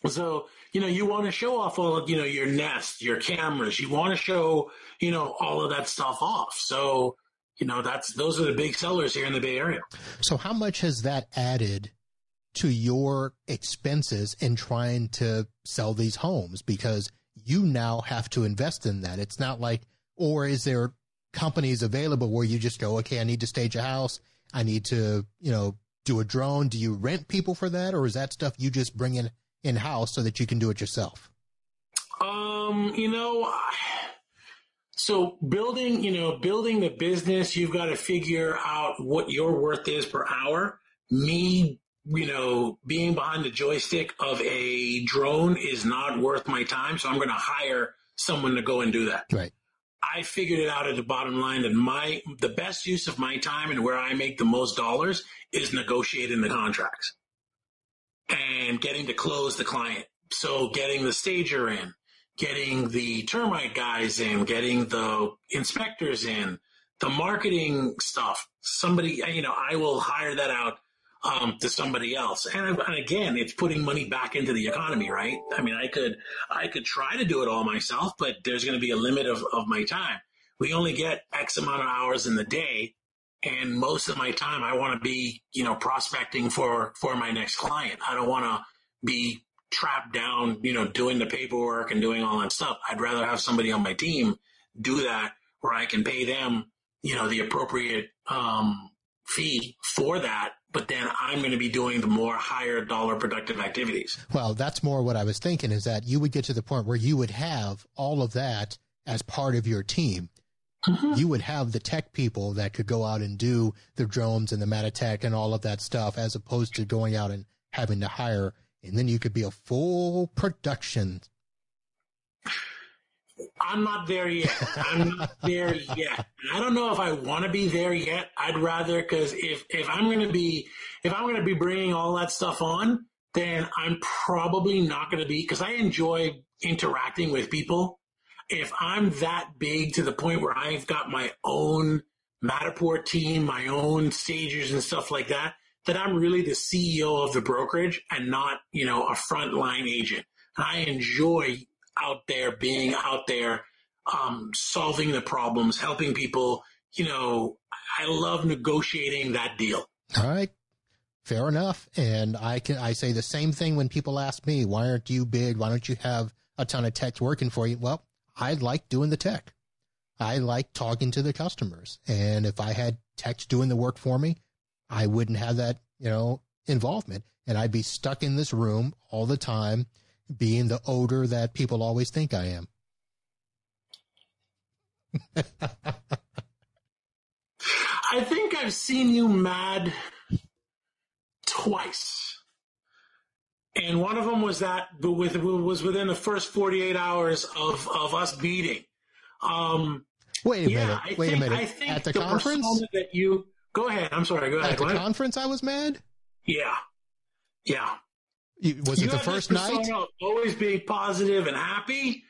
So, you know, you want to show off all of, you know, your Nest, your cameras. You want to show, you know, all of that stuff off. So, you know, that's, those are the big sellers here in the Bay Area. So how much has that added to your expenses in trying to sell these homes? Because you now have to invest in that. It's not like, or is there companies available where you just go, okay, I need to stage a house. I need to, you know, do a drone. Do you rent people for that? Or is that stuff you just bring in in house so that you can do it yourself? Um, you know, so building, you know, building the business, you've got to figure out what your worth is per hour. Me, you know, being behind the joystick of a drone is not worth my time. So I'm going to hire someone to go and do that. Right. I figured it out at the bottom line that my, the best use of my time and where I make the most dollars is negotiating the contracts and getting to close the client. So getting the stager in, getting the termite guys in, getting the inspectors in, the marketing stuff. Somebody, you know, I will hire that out um, to somebody else. And, and again, it's putting money back into the economy, right? I mean, I could, I could try to do it all myself, but there's going to be a limit of, of my time. We only get X amount of hours in the day. And most of my time, I want to be, you know, prospecting for, for my next client. I don't want to be trapped down, you know, doing the paperwork and doing all that stuff. I'd rather have somebody on my team do that where I can pay them, you know, the appropriate, um, fee for that. But then I'm going to be doing the more higher dollar productive activities. Well, that's more what I was thinking is that you would get to the point where you would have all of that as part of your team. You would have the tech people that could go out and do the drones and the Matatech and all of that stuff as opposed to going out and having to hire. And then you could be a full production. I'm not there yet. I'm not there yet. And I don't know if I want to be there yet. I'd rather because if if I'm going to be if I'm going to be bringing all that stuff on, then I'm probably not going to be because I enjoy interacting with people. If I'm that big to the point where I've got my own Matterport team, my own stagers and stuff like that, that I'm really the CEO of the brokerage and not, you know, a frontline agent. And I enjoy out there being out there, um, solving the problems, helping people. You know, I love negotiating that deal. All right. Fair enough. And I can, I say the same thing when people ask me, why aren't you big? Why don't you have a ton of techs working for you? Well, I like doing the tech. I like talking to the customers. And if I had techs doing the work for me, I wouldn't have that, you know, involvement and I'd be stuck in this room all the time being the odor that people always think I am. *laughs* I think I've seen you mad twice. And one of them was that but with was within the first 48 hours of, of us beating. Um, Wait a yeah, minute. I Wait think, a minute. I think At the, the conference? persona that you go ahead. I'm sorry. Go ahead. At the What? conference, I was mad. yeah, yeah. You- Was you it the first night? always being positive and happy,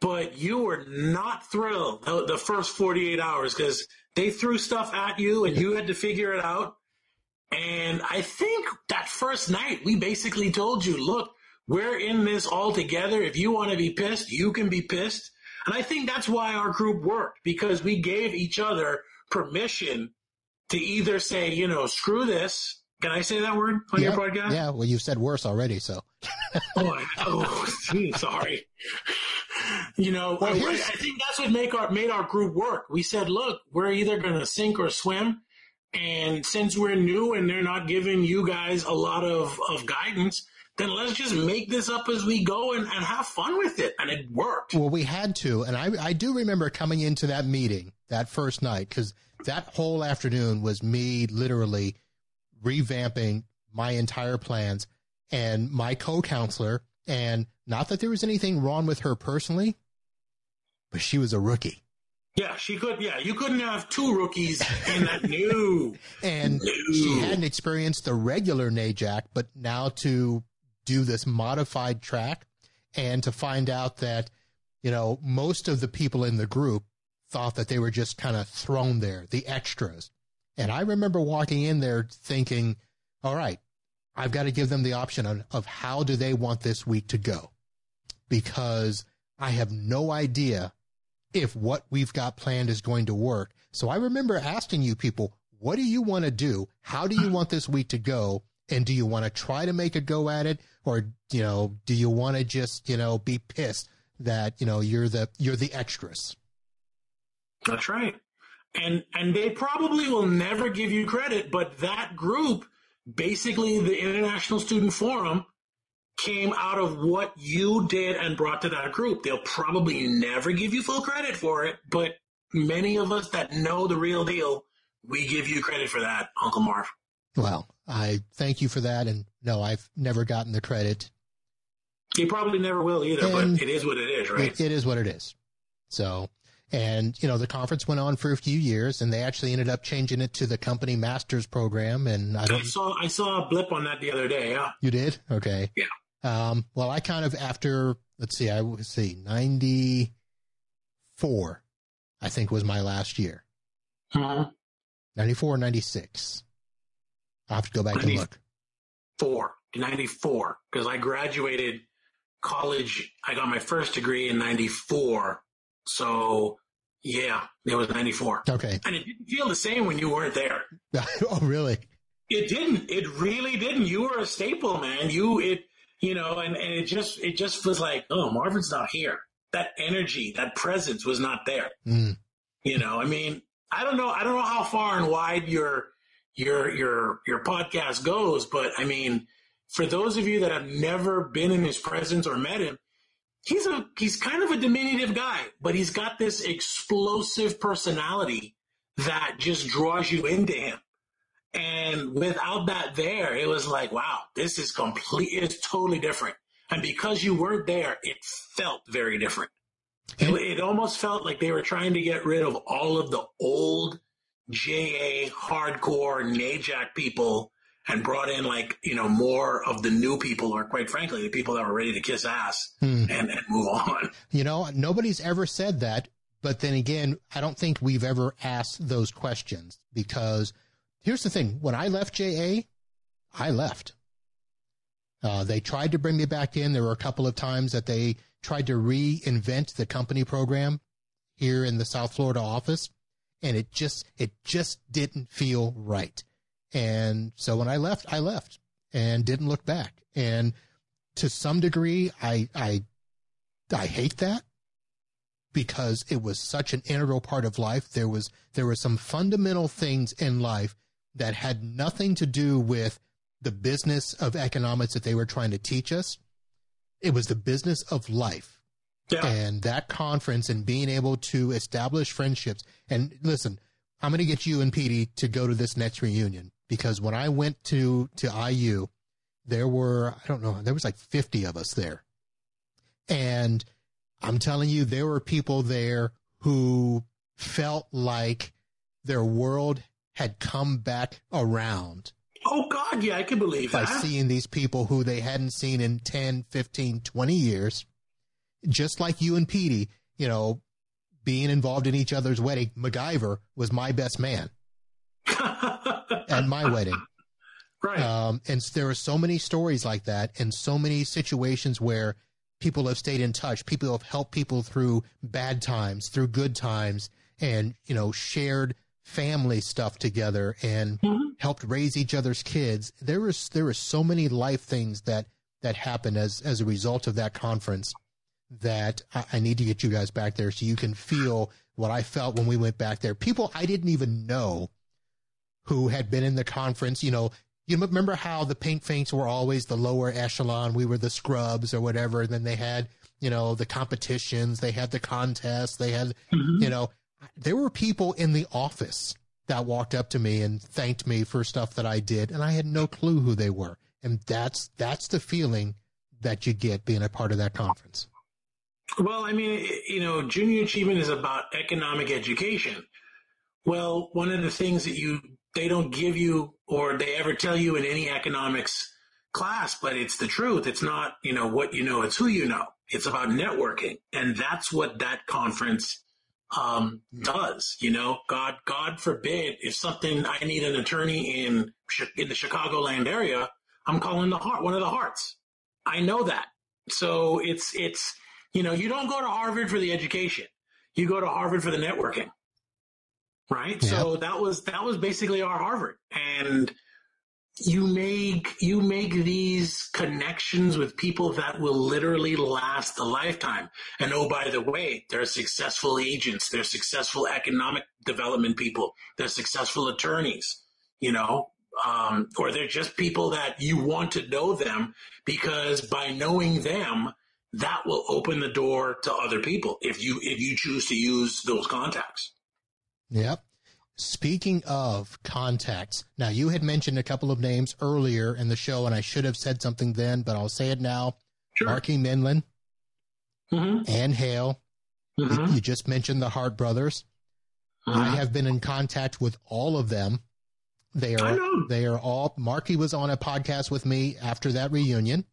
but you were not thrilled the, the first 48 hours because they threw stuff at you and you had to figure it out. And I think that first night we basically told you, look, we're in this all together. If you want to be pissed, you can be pissed. And I think that's why our group worked because we gave each other permission to either say, you know, screw this. Can I say that word on your podcast? yeah, well, you've said worse already, so. *laughs* Oh, I, oh sorry. You know, Well, I, I think that's what make our made our group work. We said, look, we're either going to sink or swim, and since we're new and they're not giving you guys a lot of of guidance, then let's just make this up as we go and, and have fun with it. And it worked. Well, we had to, and I, I do remember coming into that meeting that first night because that whole afternoon was me literally revamping my entire plans and my co-counselor. And not that there was anything wrong with her personally, but she was a rookie. Yeah, she could. Yeah, you couldn't have two rookies in that *laughs* new. and No. she hadn't experienced the regular NAJAC, but now to do this modified track and to find out that, you know, most of the people in the group thought that they were just kind of thrown there, the extras. And I remember walking in there thinking, all right, I've got to give them the option of, of how do they want this week to go? Because I have no idea if what we've got planned is going to work. So I remember asking you people, what do you want to do? How do you want this week to go? And do you want to try to make a go at it? Or, you know, do you want to just, you know, be pissed that, you know, you're the, you're the extras? That's right. And and they probably will never give you credit, but that group, basically the International Student Forum, came out of what you did and brought to that group. They'll probably never give you full credit for it, but many of us that know the real deal, we give you credit for that, Uncle Marv. Well, I thank you for that. And no, I've never gotten the credit. You probably never will either, And but it is what it is, right? It, it is what it is. So, and you know, the conference went on for a few years and they actually ended up changing it to the company masters program. And I I saw I saw a blip on that the other day. Yeah. you did? Okay. Yeah. Um, well, I kind of after, let's see, I would see 94, I think was my last year. Mhm. 94 96. I'll have to go back and look. Four, 94, because I graduated college. I got my first degree in 94. So, yeah, it was 94. Okay. And it didn't feel the same when you weren't there. *laughs* oh, really? It didn't. It really didn't. You were a staple, man. You, it, you know, and, and it just, it just was like, oh, Marvin's not here. That energy, that presence was not there. Mm. You know, I mean, I don't know, I don't know how far and wide your your your your podcast goes, but I mean, for those of you that have never been in his presence or met him, he's a he's kind of a diminutive guy, but he's got this explosive personality that just draws you into him. And without that there, it was like, wow, this is complete it's totally different. And because you weren't there, it felt very different. It, it almost felt like they were trying to get rid of all of the old JA hardcore NAJAC people and brought in like, you know, more of the new people or quite frankly, the people that were ready to kiss ass Hmm. and, and move on. *laughs* You know, nobody's ever said that. But then again, I don't think we've ever asked those questions because here's the thing. When I left JA, I left. Uh, they tried to bring me back in. There were a couple of times that they tried to reinvent the company program here in the South Florida office. And it just, it just didn't feel right. And so when I left, I left and didn't look back. And to some degree, I, I, I hate that because it was such an integral part of life. There was, there were some fundamental things in life that had nothing to do with the business of economics that they were trying to teach us. It was the business of life. Yeah. And that conference and being able to establish friendships. And listen, I'm going to get you and Petey to go to this next reunion because when I went to, to IU, there were, I don't know, there was like 50 of us there. And I'm telling you, there were people there who felt like their world had come back around Oh God, yeah, I can believe by that. seeing these people who they hadn't seen in 10, 15, 20 years. Just like you and Petey, you know, being involved in each other's wedding. MacGyver was my best man at my wedding. *laughs* right. Um, and there are so many stories like that and so many situations where people have stayed in touch. People have helped people through bad times, through good times and, you know, shared family stuff together and Mhm. helped raise each other's kids. There was, there were so many life things that, that happened as, as a result of that conference that I, I need to get you guys back there so you can feel what I felt when we went back there. People I didn't even know who had been in the conference, you know, you remember how the pink finks were always the lower echelon. We were the scrubs or whatever. And then they had, you know, the competitions, they had the contests, they had, Mhm. you know, there were people in the office that walked up to me and thanked me for stuff that I did. And I had no clue who they were. And that's, that's the feeling that you get being a part of that conference. Well, I mean, you know, junior achievement is about economic education. Well, one of the things that you they don't give you or they ever tell you in any economics class, but it's the truth. It's not, you know, what you know, it's who you know. It's about networking. And that's what that conference um, does. You know, God, God forbid if something, I need an attorney in, in the Chicagoland area, I'm calling the heart, one of the hearts. I know that. So it's, it's, you know, you don't go to Harvard for the education. You go to Harvard for the networking. Right. So that was, that was basically our Harvard. And, you make you make these connections with people that will literally last a lifetime. And oh, by the way, they're successful agents, they're successful economic development people, they're successful attorneys, you know, um, or they're just people that you want to know them because by knowing them, that will open the door to other people if you if you choose to use those contacts. Yep. Speaking of contacts, now you had mentioned a couple of names earlier in the show, and I should have said something then, but I'll say it now. Sure. Marky Minlin, Mm-hmm. Ann Hale. You- Mm-hmm. You just mentioned the Hart brothers. I have been in contact with all of them. They are they are all. Marky was on a podcast with me after that reunion,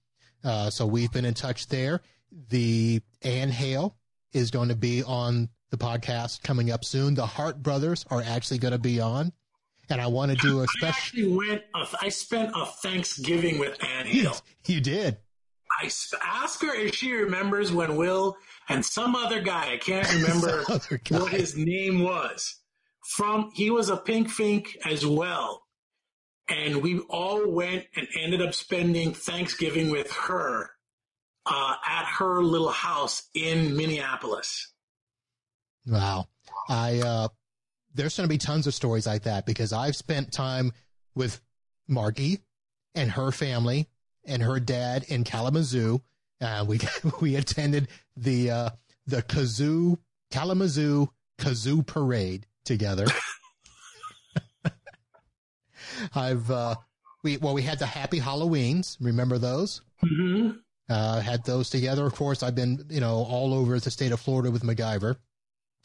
uh, so we've been in touch there. The Ann Hale is going to be on the podcast coming up soon. The Hart brothers are actually going to be on, and I want to do a I special. actually went. uh, I spent a Thanksgiving with Ann Hale. You did. I asked her if she remembers when Will and some other guy, I can't *laughs* remember Some other guy. what his name was, from, he was a pink fink as well. And we all went and ended up spending Thanksgiving with her uh, at her little house in Minneapolis. Wow. I uh there's going to be tons of stories like that because I've spent time with Margie and her family and her dad in Kalamazoo. Uh, we *laughs* we attended the uh the kazoo Kalamazoo kazoo parade together. *laughs* I've uh we well we had the happy Halloweens. Remember those? hmm uh, had those together. Of course, I've been, you know, all over the state of Florida with MacGyver.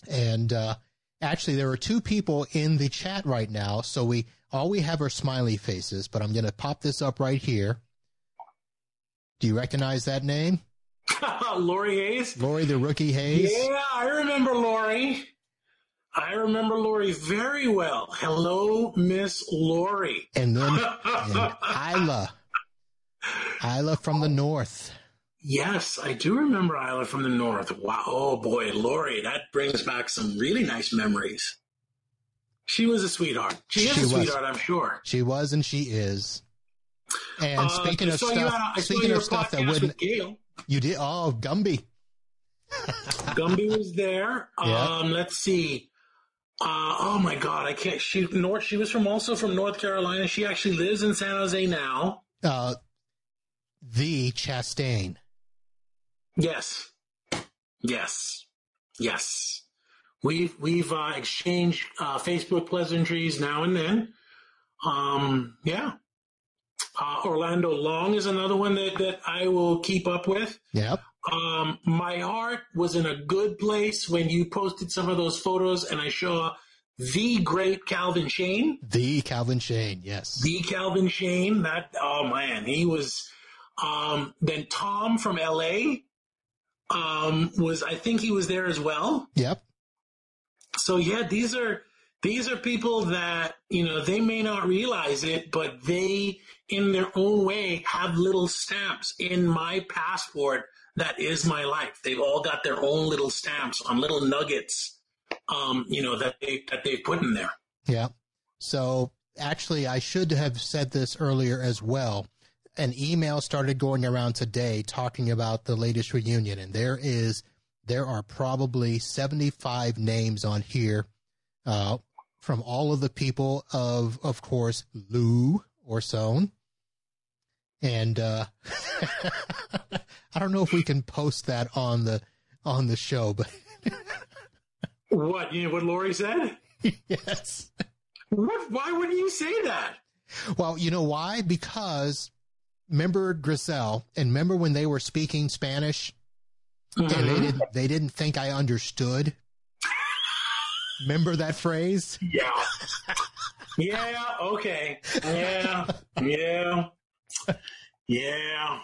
And, uh, actually there are two people in the chat right now. So we, all we have are smiley faces, but I'm going to pop this up right here. Do you recognize that name? *laughs* Lori Hayes. Lori the Rookie Hayes? Yeah, I remember Lori. I remember Lori very well. Hello, Miss Lori. And then *laughs* and Isla. Isla from the North. Yes, I do remember Isla from the North. Wow. Oh boy, Lori, that brings back some really nice memories. She was a sweetheart. She is She a was. sweetheart, I'm sure. She was and she is. And Uh, speaking of stuff, on a- I saw speaking of stuff that wouldn't, you did, oh, Gumby. Gumby was there. *laughs* Yeah. Um, let's see. Uh, oh my God, I can't. She North. She was from also from North Carolina. She actually lives in San Jose now. Uh, the Chastain. Yes, yes, yes. We've we've uh, exchanged uh, Facebook pleasantries now and then. Um, yeah. Uh, Orlando Long is another one that, that I will keep up with. Yep. Um, my heart was in a good place when you posted some of those photos, and I saw the great Calvin Shane, The Calvin Shane. Yes. the Calvin Shane. That oh man, he was. Um, then Tom from LA um, was, I think he was there as well. Yep. So yeah, these are these are people that you know they may not realize it, but they, in their own way, have little stamps in my passport. That is my life. They've all got their own little stamps on little nuggets, um, you know that they that they've put in there. Yeah. So actually, I should have said this earlier as well. An email started going around today talking about the latest reunion, and there is there are probably seventy five names on here uh, from all of the people of, of course, Lou Orson. And uh, *laughs* I don't know if we can post that on the on the show, but *laughs* What you know what Lori said? yes. What? Why wouldn't you say that? Well, you know why? Because remember Griselle and remember when they were speaking Spanish and they Mhm. didn't they didn't think I understood. Remember that phrase? Yeah. *laughs* yeah. Okay. Yeah. Yeah. Yeah.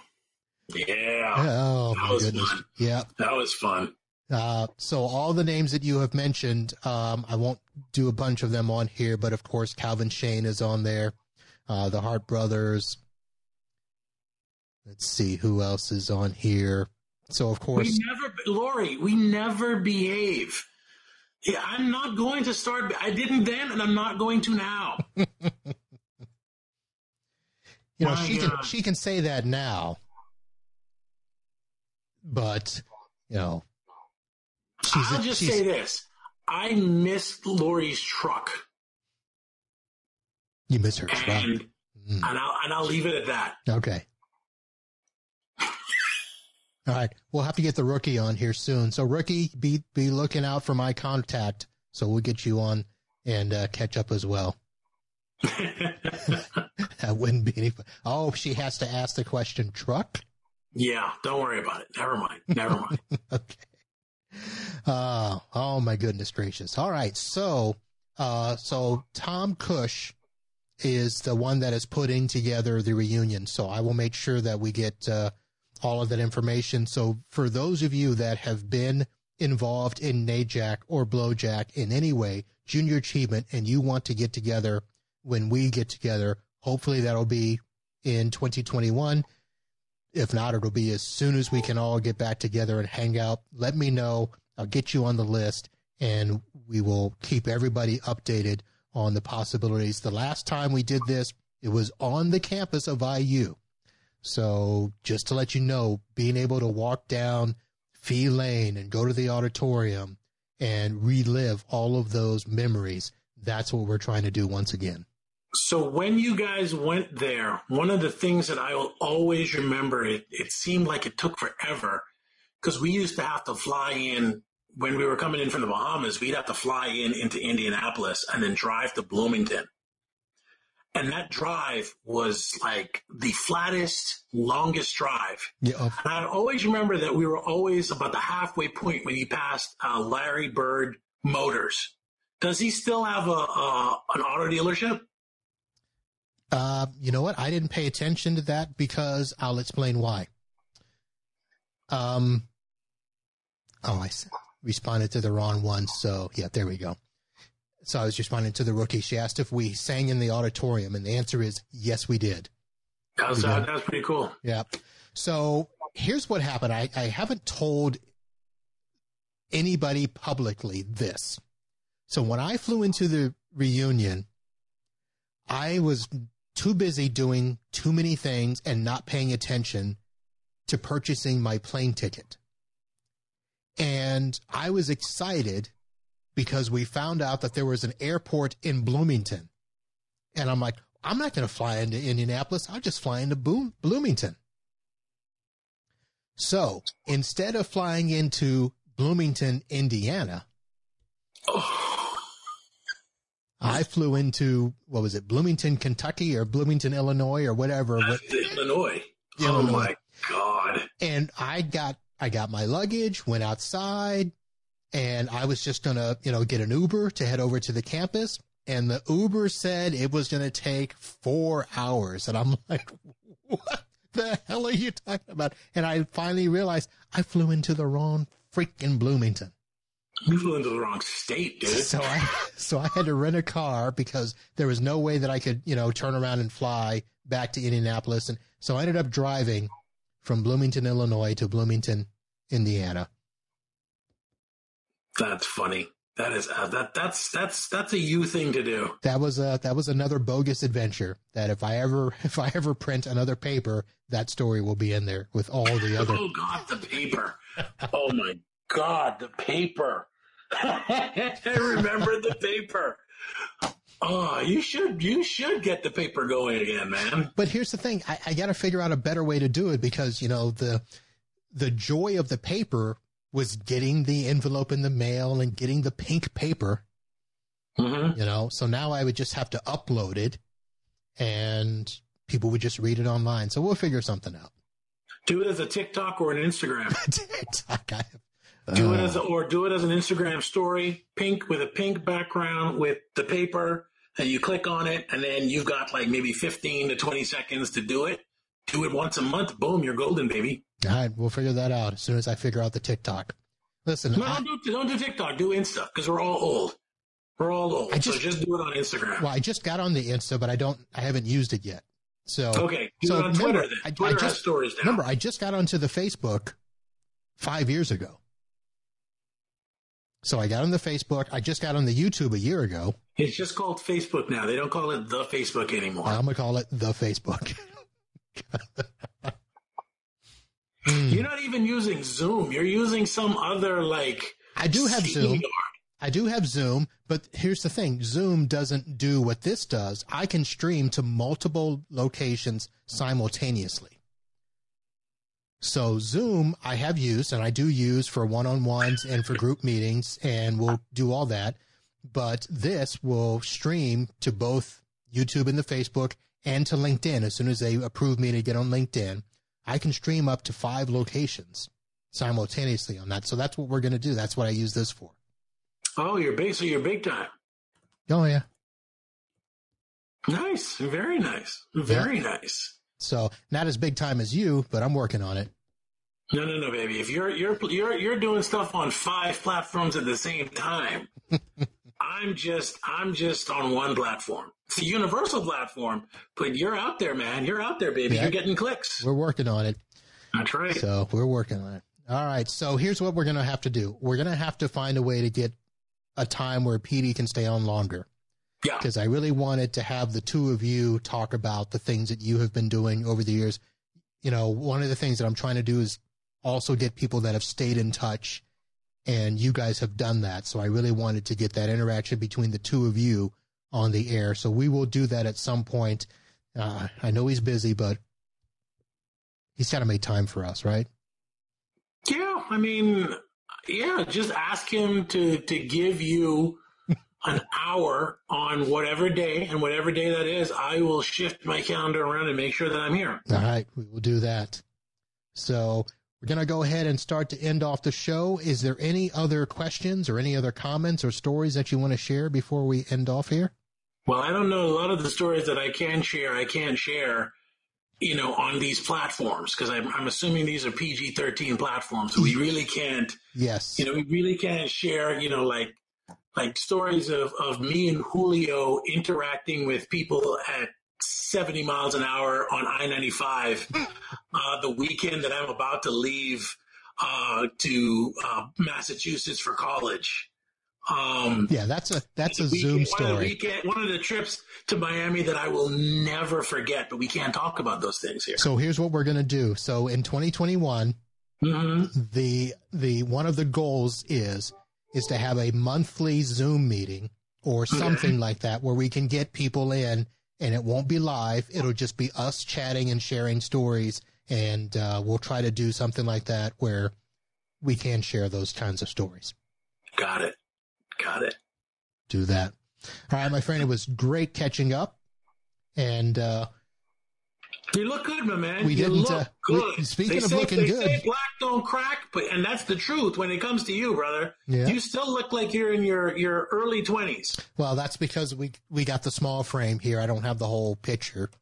Yeah. Oh That my goodness! fun. Yeah. That was fun. Uh, so all the names that you have mentioned, um, I won't do a bunch of them on here, but of course Calvin Shane is on there, uh, the Hart brothers. Let's see who else is on here. So of course, We never, Lori, we never behave. Yeah, I'm not going to start. I didn't then, and I'm not going to now. *laughs* you know, My she can she can say that now, but you know, I'll just say this: I missed Lori's truck, you miss her truck. and Mm, and I'll and I'll leave it at that. okay. All right, we'll have to get the rookie on here soon. So rookie, be be looking out for my contact, so we'll get you on and uh, catch up as well. *laughs* That wouldn't be any. Fun. Oh, she has to ask the question. Truck. yeah, don't worry about it. Never mind. Never mind. *laughs* okay. Uh, oh my goodness gracious. All right. So, uh, so Tom Cush is the one that is putting together the reunion. So I will make sure that we get, uh, all of that information. So for those of you that have been involved in NAJAC or BlowJack in any way, junior achievement, and you want to get together when we get together, hopefully that'll be in 2021. If not, it'll be as soon as we can all get back together and hang out. Let me know. I'll get you on the list and we will keep everybody updated on the possibilities. The last time we did this, it was on the campus of IU. So just to let you know, being able to walk down Fee Lane and go to the auditorium and relive all of those memories, that's what we're trying to do once again. So when you guys went there, one of the things that I will always remember, it, it seemed like it took forever because we used to have to fly in when we were coming in from the Bahamas. We'd have to fly in into Indianapolis and then drive to Bloomington. And that drive was like the flattest, longest drive. Yeah. And I always remember that we were always about the halfway point when you passed uh, Larry Bird Motors. Does he still have a, a an auto dealership? Uh, you know what? I didn't pay attention to that because I'll explain why. Um, oh, I responded to the wrong one. So yeah, there we go. So I was responding to the rookie. She asked if we sang in the auditorium, and the answer is yes, we did. That was, uh, that was pretty cool. Yeah. So here's what happened. I, I haven't told anybody publicly this. So when I flew into the reunion, I was too busy doing too many things and not paying attention to purchasing my plane ticket. And I was excited because we found out that there was an airport in Bloomington. And I'm like, I'm not going to fly into Indianapolis. I'll just fly into Boom, Bloomington. So instead of flying into Bloomington, Indiana, *sighs* I flew into, what was it, Bloomington, Kentucky or Bloomington, Illinois or whatever. that's Illinois. Oh Illinois. my God. and I got I got my luggage, went outside, and I was just gonna you know get an Uber to head over to the campus. And the Uber said it was gonna take four hours, and I'm *laughs* like, what the hell are you talking about? And I finally realized I flew into the wrong freaking Bloomington. You flew into the wrong state, dude. So I *laughs* so I had to rent a car because there was no way that I could, you know, turn around and fly back to Indianapolis. And so I ended up driving from Bloomington, Illinois to Bloomington, Indiana. That's funny. That is uh, that that's that's that's a you thing to do. That was a that was another bogus adventure that if I ever *laughs* if I ever print another paper, that story will be in there with all the other *laughs* Oh God, the paper. Oh my God, the paper. *laughs* I remember the paper. Oh, you should you should get the paper going again, man. But here's the thing: I, I got to figure out a better way to do it because you know the the joy of the paper was getting the envelope in the mail and getting the pink paper. Mm-hmm. You know, so now I would just have to upload it, and people would just read it online. So we'll figure something out. Do it as a TikTok or an Instagram. *laughs* TikTok. I have, Do it uh, as a, or do it as an Instagram story, pink with a pink background with the paper, and you click on it, and then you've got like maybe 15 to 20 seconds to do it. Do it once a month. Boom, you're golden, baby. all right, we'll figure that out as soon as I figure out the TikTok. Listen, No, I, don't do, don't do TikTok. Do Insta because we're all old. We're all old. I just- so just do it on Instagram. well, I just got on the Insta, but I don't, I haven't used it yet. So, Okay, do So it on Twitter remember, then. I- I Twitter has just- stories now. remember, I just got onto the Facebook five years ago. So I got on the Facebook. I just got on the YouTube a year ago. It's just called Facebook now. They don't call it the Facebook anymore. I'm gonna call it the Facebook. *laughs* *laughs* You're not even using Zoom. You're using some other like. I do have Zoom. I do have Zoom, but here's the thing: Zoom doesn't do what this does. I can stream to multiple locations simultaneously. So Zoom, I have used and I do use for one-on-ones and for group meetings, and we'll do all that. But this will stream to both YouTube and the Facebook and to LinkedIn. As soon as they approve me to get on LinkedIn, I can stream up to five locations simultaneously on that. So that's what we're going to do. That's what I use this for. Oh, you're. So you're big time. Oh yeah. Nice. Very nice. Very nice. So not as big time as you, but I'm working on it. No, no, no, baby. If you're you're you're you're doing stuff on five platforms at the same time, *laughs* I'm just I'm just on one platform. It's a universal platform, but you're out there, man. You're out there, baby. Yeah. You're getting clicks. We're working on it. That's right. So we're working on it. All right. So here's what we're going to have to do. We're going to have to find a way to get a time where Petey can stay on longer yeah. because I really wanted to have the two of you talk about the things that you have been doing over the years. You know, one of the things that I'm trying to do is also get people that have stayed in touch and you guys have done that. So I really wanted to get that interaction between the two of you on the air. So we will do that at some point. Uh, I know he's busy, but he's got to make time for us, right? Yeah, I mean, yeah, just ask him to to give you *laughs* an hour on whatever day and whatever day that is. I will shift my calendar around and make sure that I'm here. All right, we will do that. So we're going to go ahead and start to end off the show. Is there any other questions or any other comments or stories that you want to share before we end off here? Well, I don't know a lot of the stories that I can share. I can't share, you know, on these platforms because I'm, I'm assuming these are PG-13 platforms. So we really can't, Yes. you know, we really can't share, you know, like like stories of, of me and Julio interacting with people at 70 miles an hour on I-95 uh, the weekend that I'm about to leave uh, to uh, Massachusetts for college. Um, yeah, that's a that's a the Zoom weekend- One of, the story. weekend, one of the trips to Miami that I will never forget, but we can't talk about those things here. So here's what we're going to do. So in 2021, hmm the the one of the goals is is to have a monthly Zoom meeting or something like that where we can get people in and it won't be live. It'll just be us chatting and sharing stories, and uh, we'll try to do something like that where we can share those kinds of stories. Got it. Got it. Do that. All right, my friend. It was great catching up, and uh, You look good, my man. We you didn't, look uh, we- good. speaking They of say- looking they good- say black don't crack, but and that's the truth when it comes to you, brother. Yeah. You still look like you're in your your early twenties. well, that's because we we got the small frame here. I don't have the whole picture. *laughs*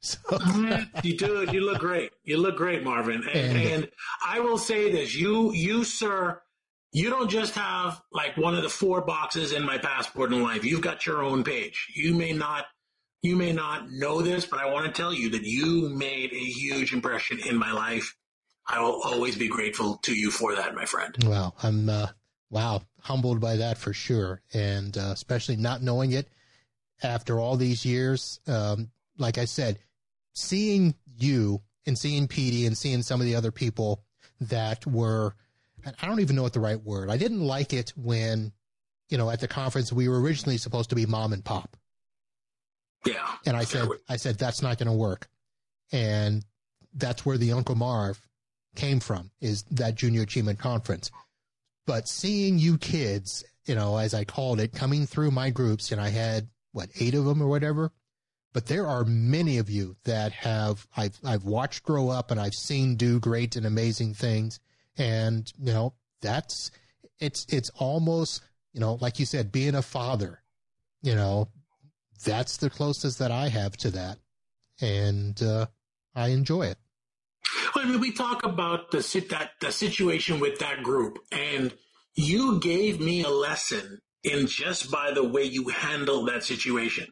So *laughs* you do. You look great. You look great, Marvin. And, And- and I will say this: you, you, sir, you don't just have like one of the four boxes in my passport in life. You've got your own page. You may not, you may not know this, but I want to tell you that you made a huge impression in my life. I will always be grateful to you for that, my friend. Well, I'm uh, wow humbled by that for sure, and uh, especially not knowing it after all these years. Um, like I said, seeing you and seeing Petey and seeing some of the other people that were, I don't even know what the right word. I didn't like it when, you know, at the conference we were originally supposed to be mom and pop, Yeah. and I said, I said that's not going to work, and that's where the Uncle Marv came from is that junior achievement conference. But seeing you kids, you know, as I called it, coming through my groups, and I had what eight of them or whatever, but there are many of you that have I've I've watched grow up and I've seen do great and amazing things. And, you know, that's it's it's almost, you know, like you said, being a father, you know, that's the closest that I have to that. And uh I enjoy it. Well, I mean, we talk about the sit that the situation with that group, and you gave me a lesson in just by the way you handled that situation.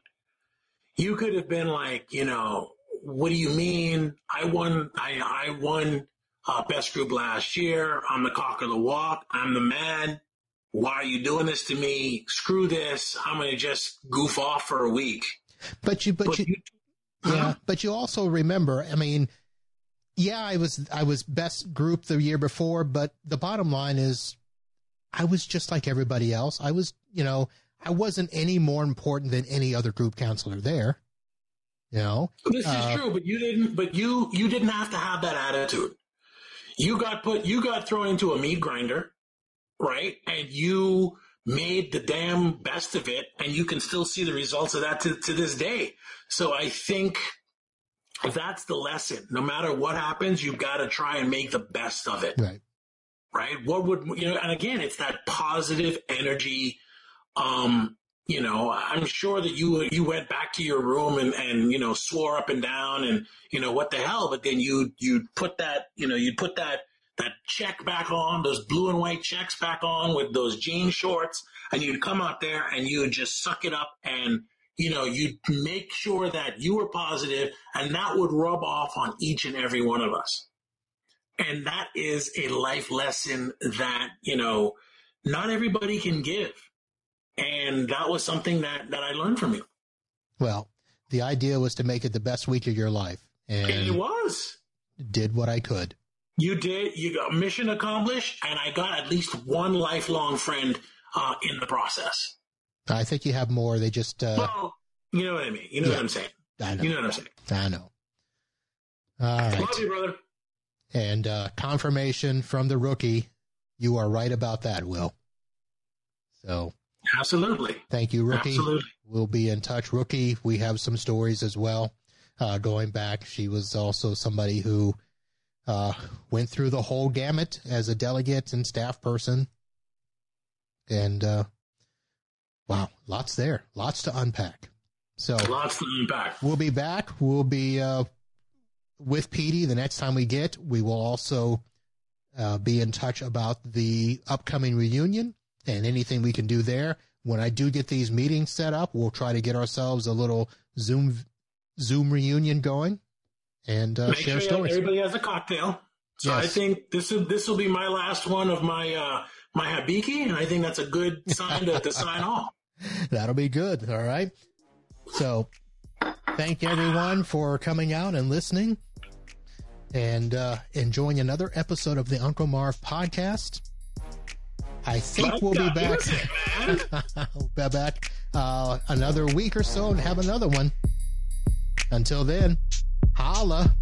You could have been like, you know, what do you mean? I won. I I won uh, best group last year. I'm the cock of the walk. I'm the man. Why are you doing this to me? Screw this. I'm gonna just goof off for a week. But you, but, But you, you, yeah, but you also remember, I mean, yeah, I was I was best group the year before, but the bottom line is I was just like everybody else. I was, you know, I wasn't any more important than any other group counselor there. You know, This Uh, is true, but you didn't. But you you didn't have to have that attitude. You got put. You got thrown into a meat grinder, right? And you made the damn best of it, and you can still see the results of that to, to this day. So I think that's the lesson. No matter what happens, you've got to try and make the best of it right. right? What would you know? And again, it's that positive energy. Um, you know, I'm sure that you you went back to your room and and you know swore up and down and you know what the hell, but then you you put that you know you put that that check back on those blue and white checks back on with those jean shorts, and you'd come out there and you would just suck it up and you know you'd make sure that you were positive, and that would rub off on each and every one of us. And that is a life lesson that, you know, not everybody can give. And that was something that, that I learned from you. Well, the idea was to make it the best week of your life, And it was. did what I could. You did, you got mission accomplished, and I got at least one lifelong friend uh, in the process. I think you have more. They just, uh, Well, you know what I mean. You know Yeah. what I'm saying. I know, You know what I'm saying. I know. All right. Love you, brother. And uh, confirmation from the rookie, you are right about that, Will. So Absolutely. thank you, rookie. Absolutely. We'll be in touch. Rookie, we have some stories as well. Uh, going back, she was also somebody who uh, went through the whole gamut as a delegate and staff person. And uh, wow, lots there, lots to unpack. So Lots to unpack. we'll be back. We'll be uh, with Petey the next time we get. We will also uh, be in touch about the upcoming reunion and anything we can do there. When I do get these meetings set up, we'll try to get ourselves a little Zoom Zoom reunion going and uh, share sure stories. everybody has a cocktail. So I think this will this will be my last one of my uh, my Hibiki, and I think that's a good sign to, to sign *laughs* off. That'll be good. All right. So thank everyone for coming out and listening and uh, enjoying another episode of the Uncle Marv podcast. I think we'll be back. *laughs* we'll be back uh, another week or so and have another one. Until then, Holla.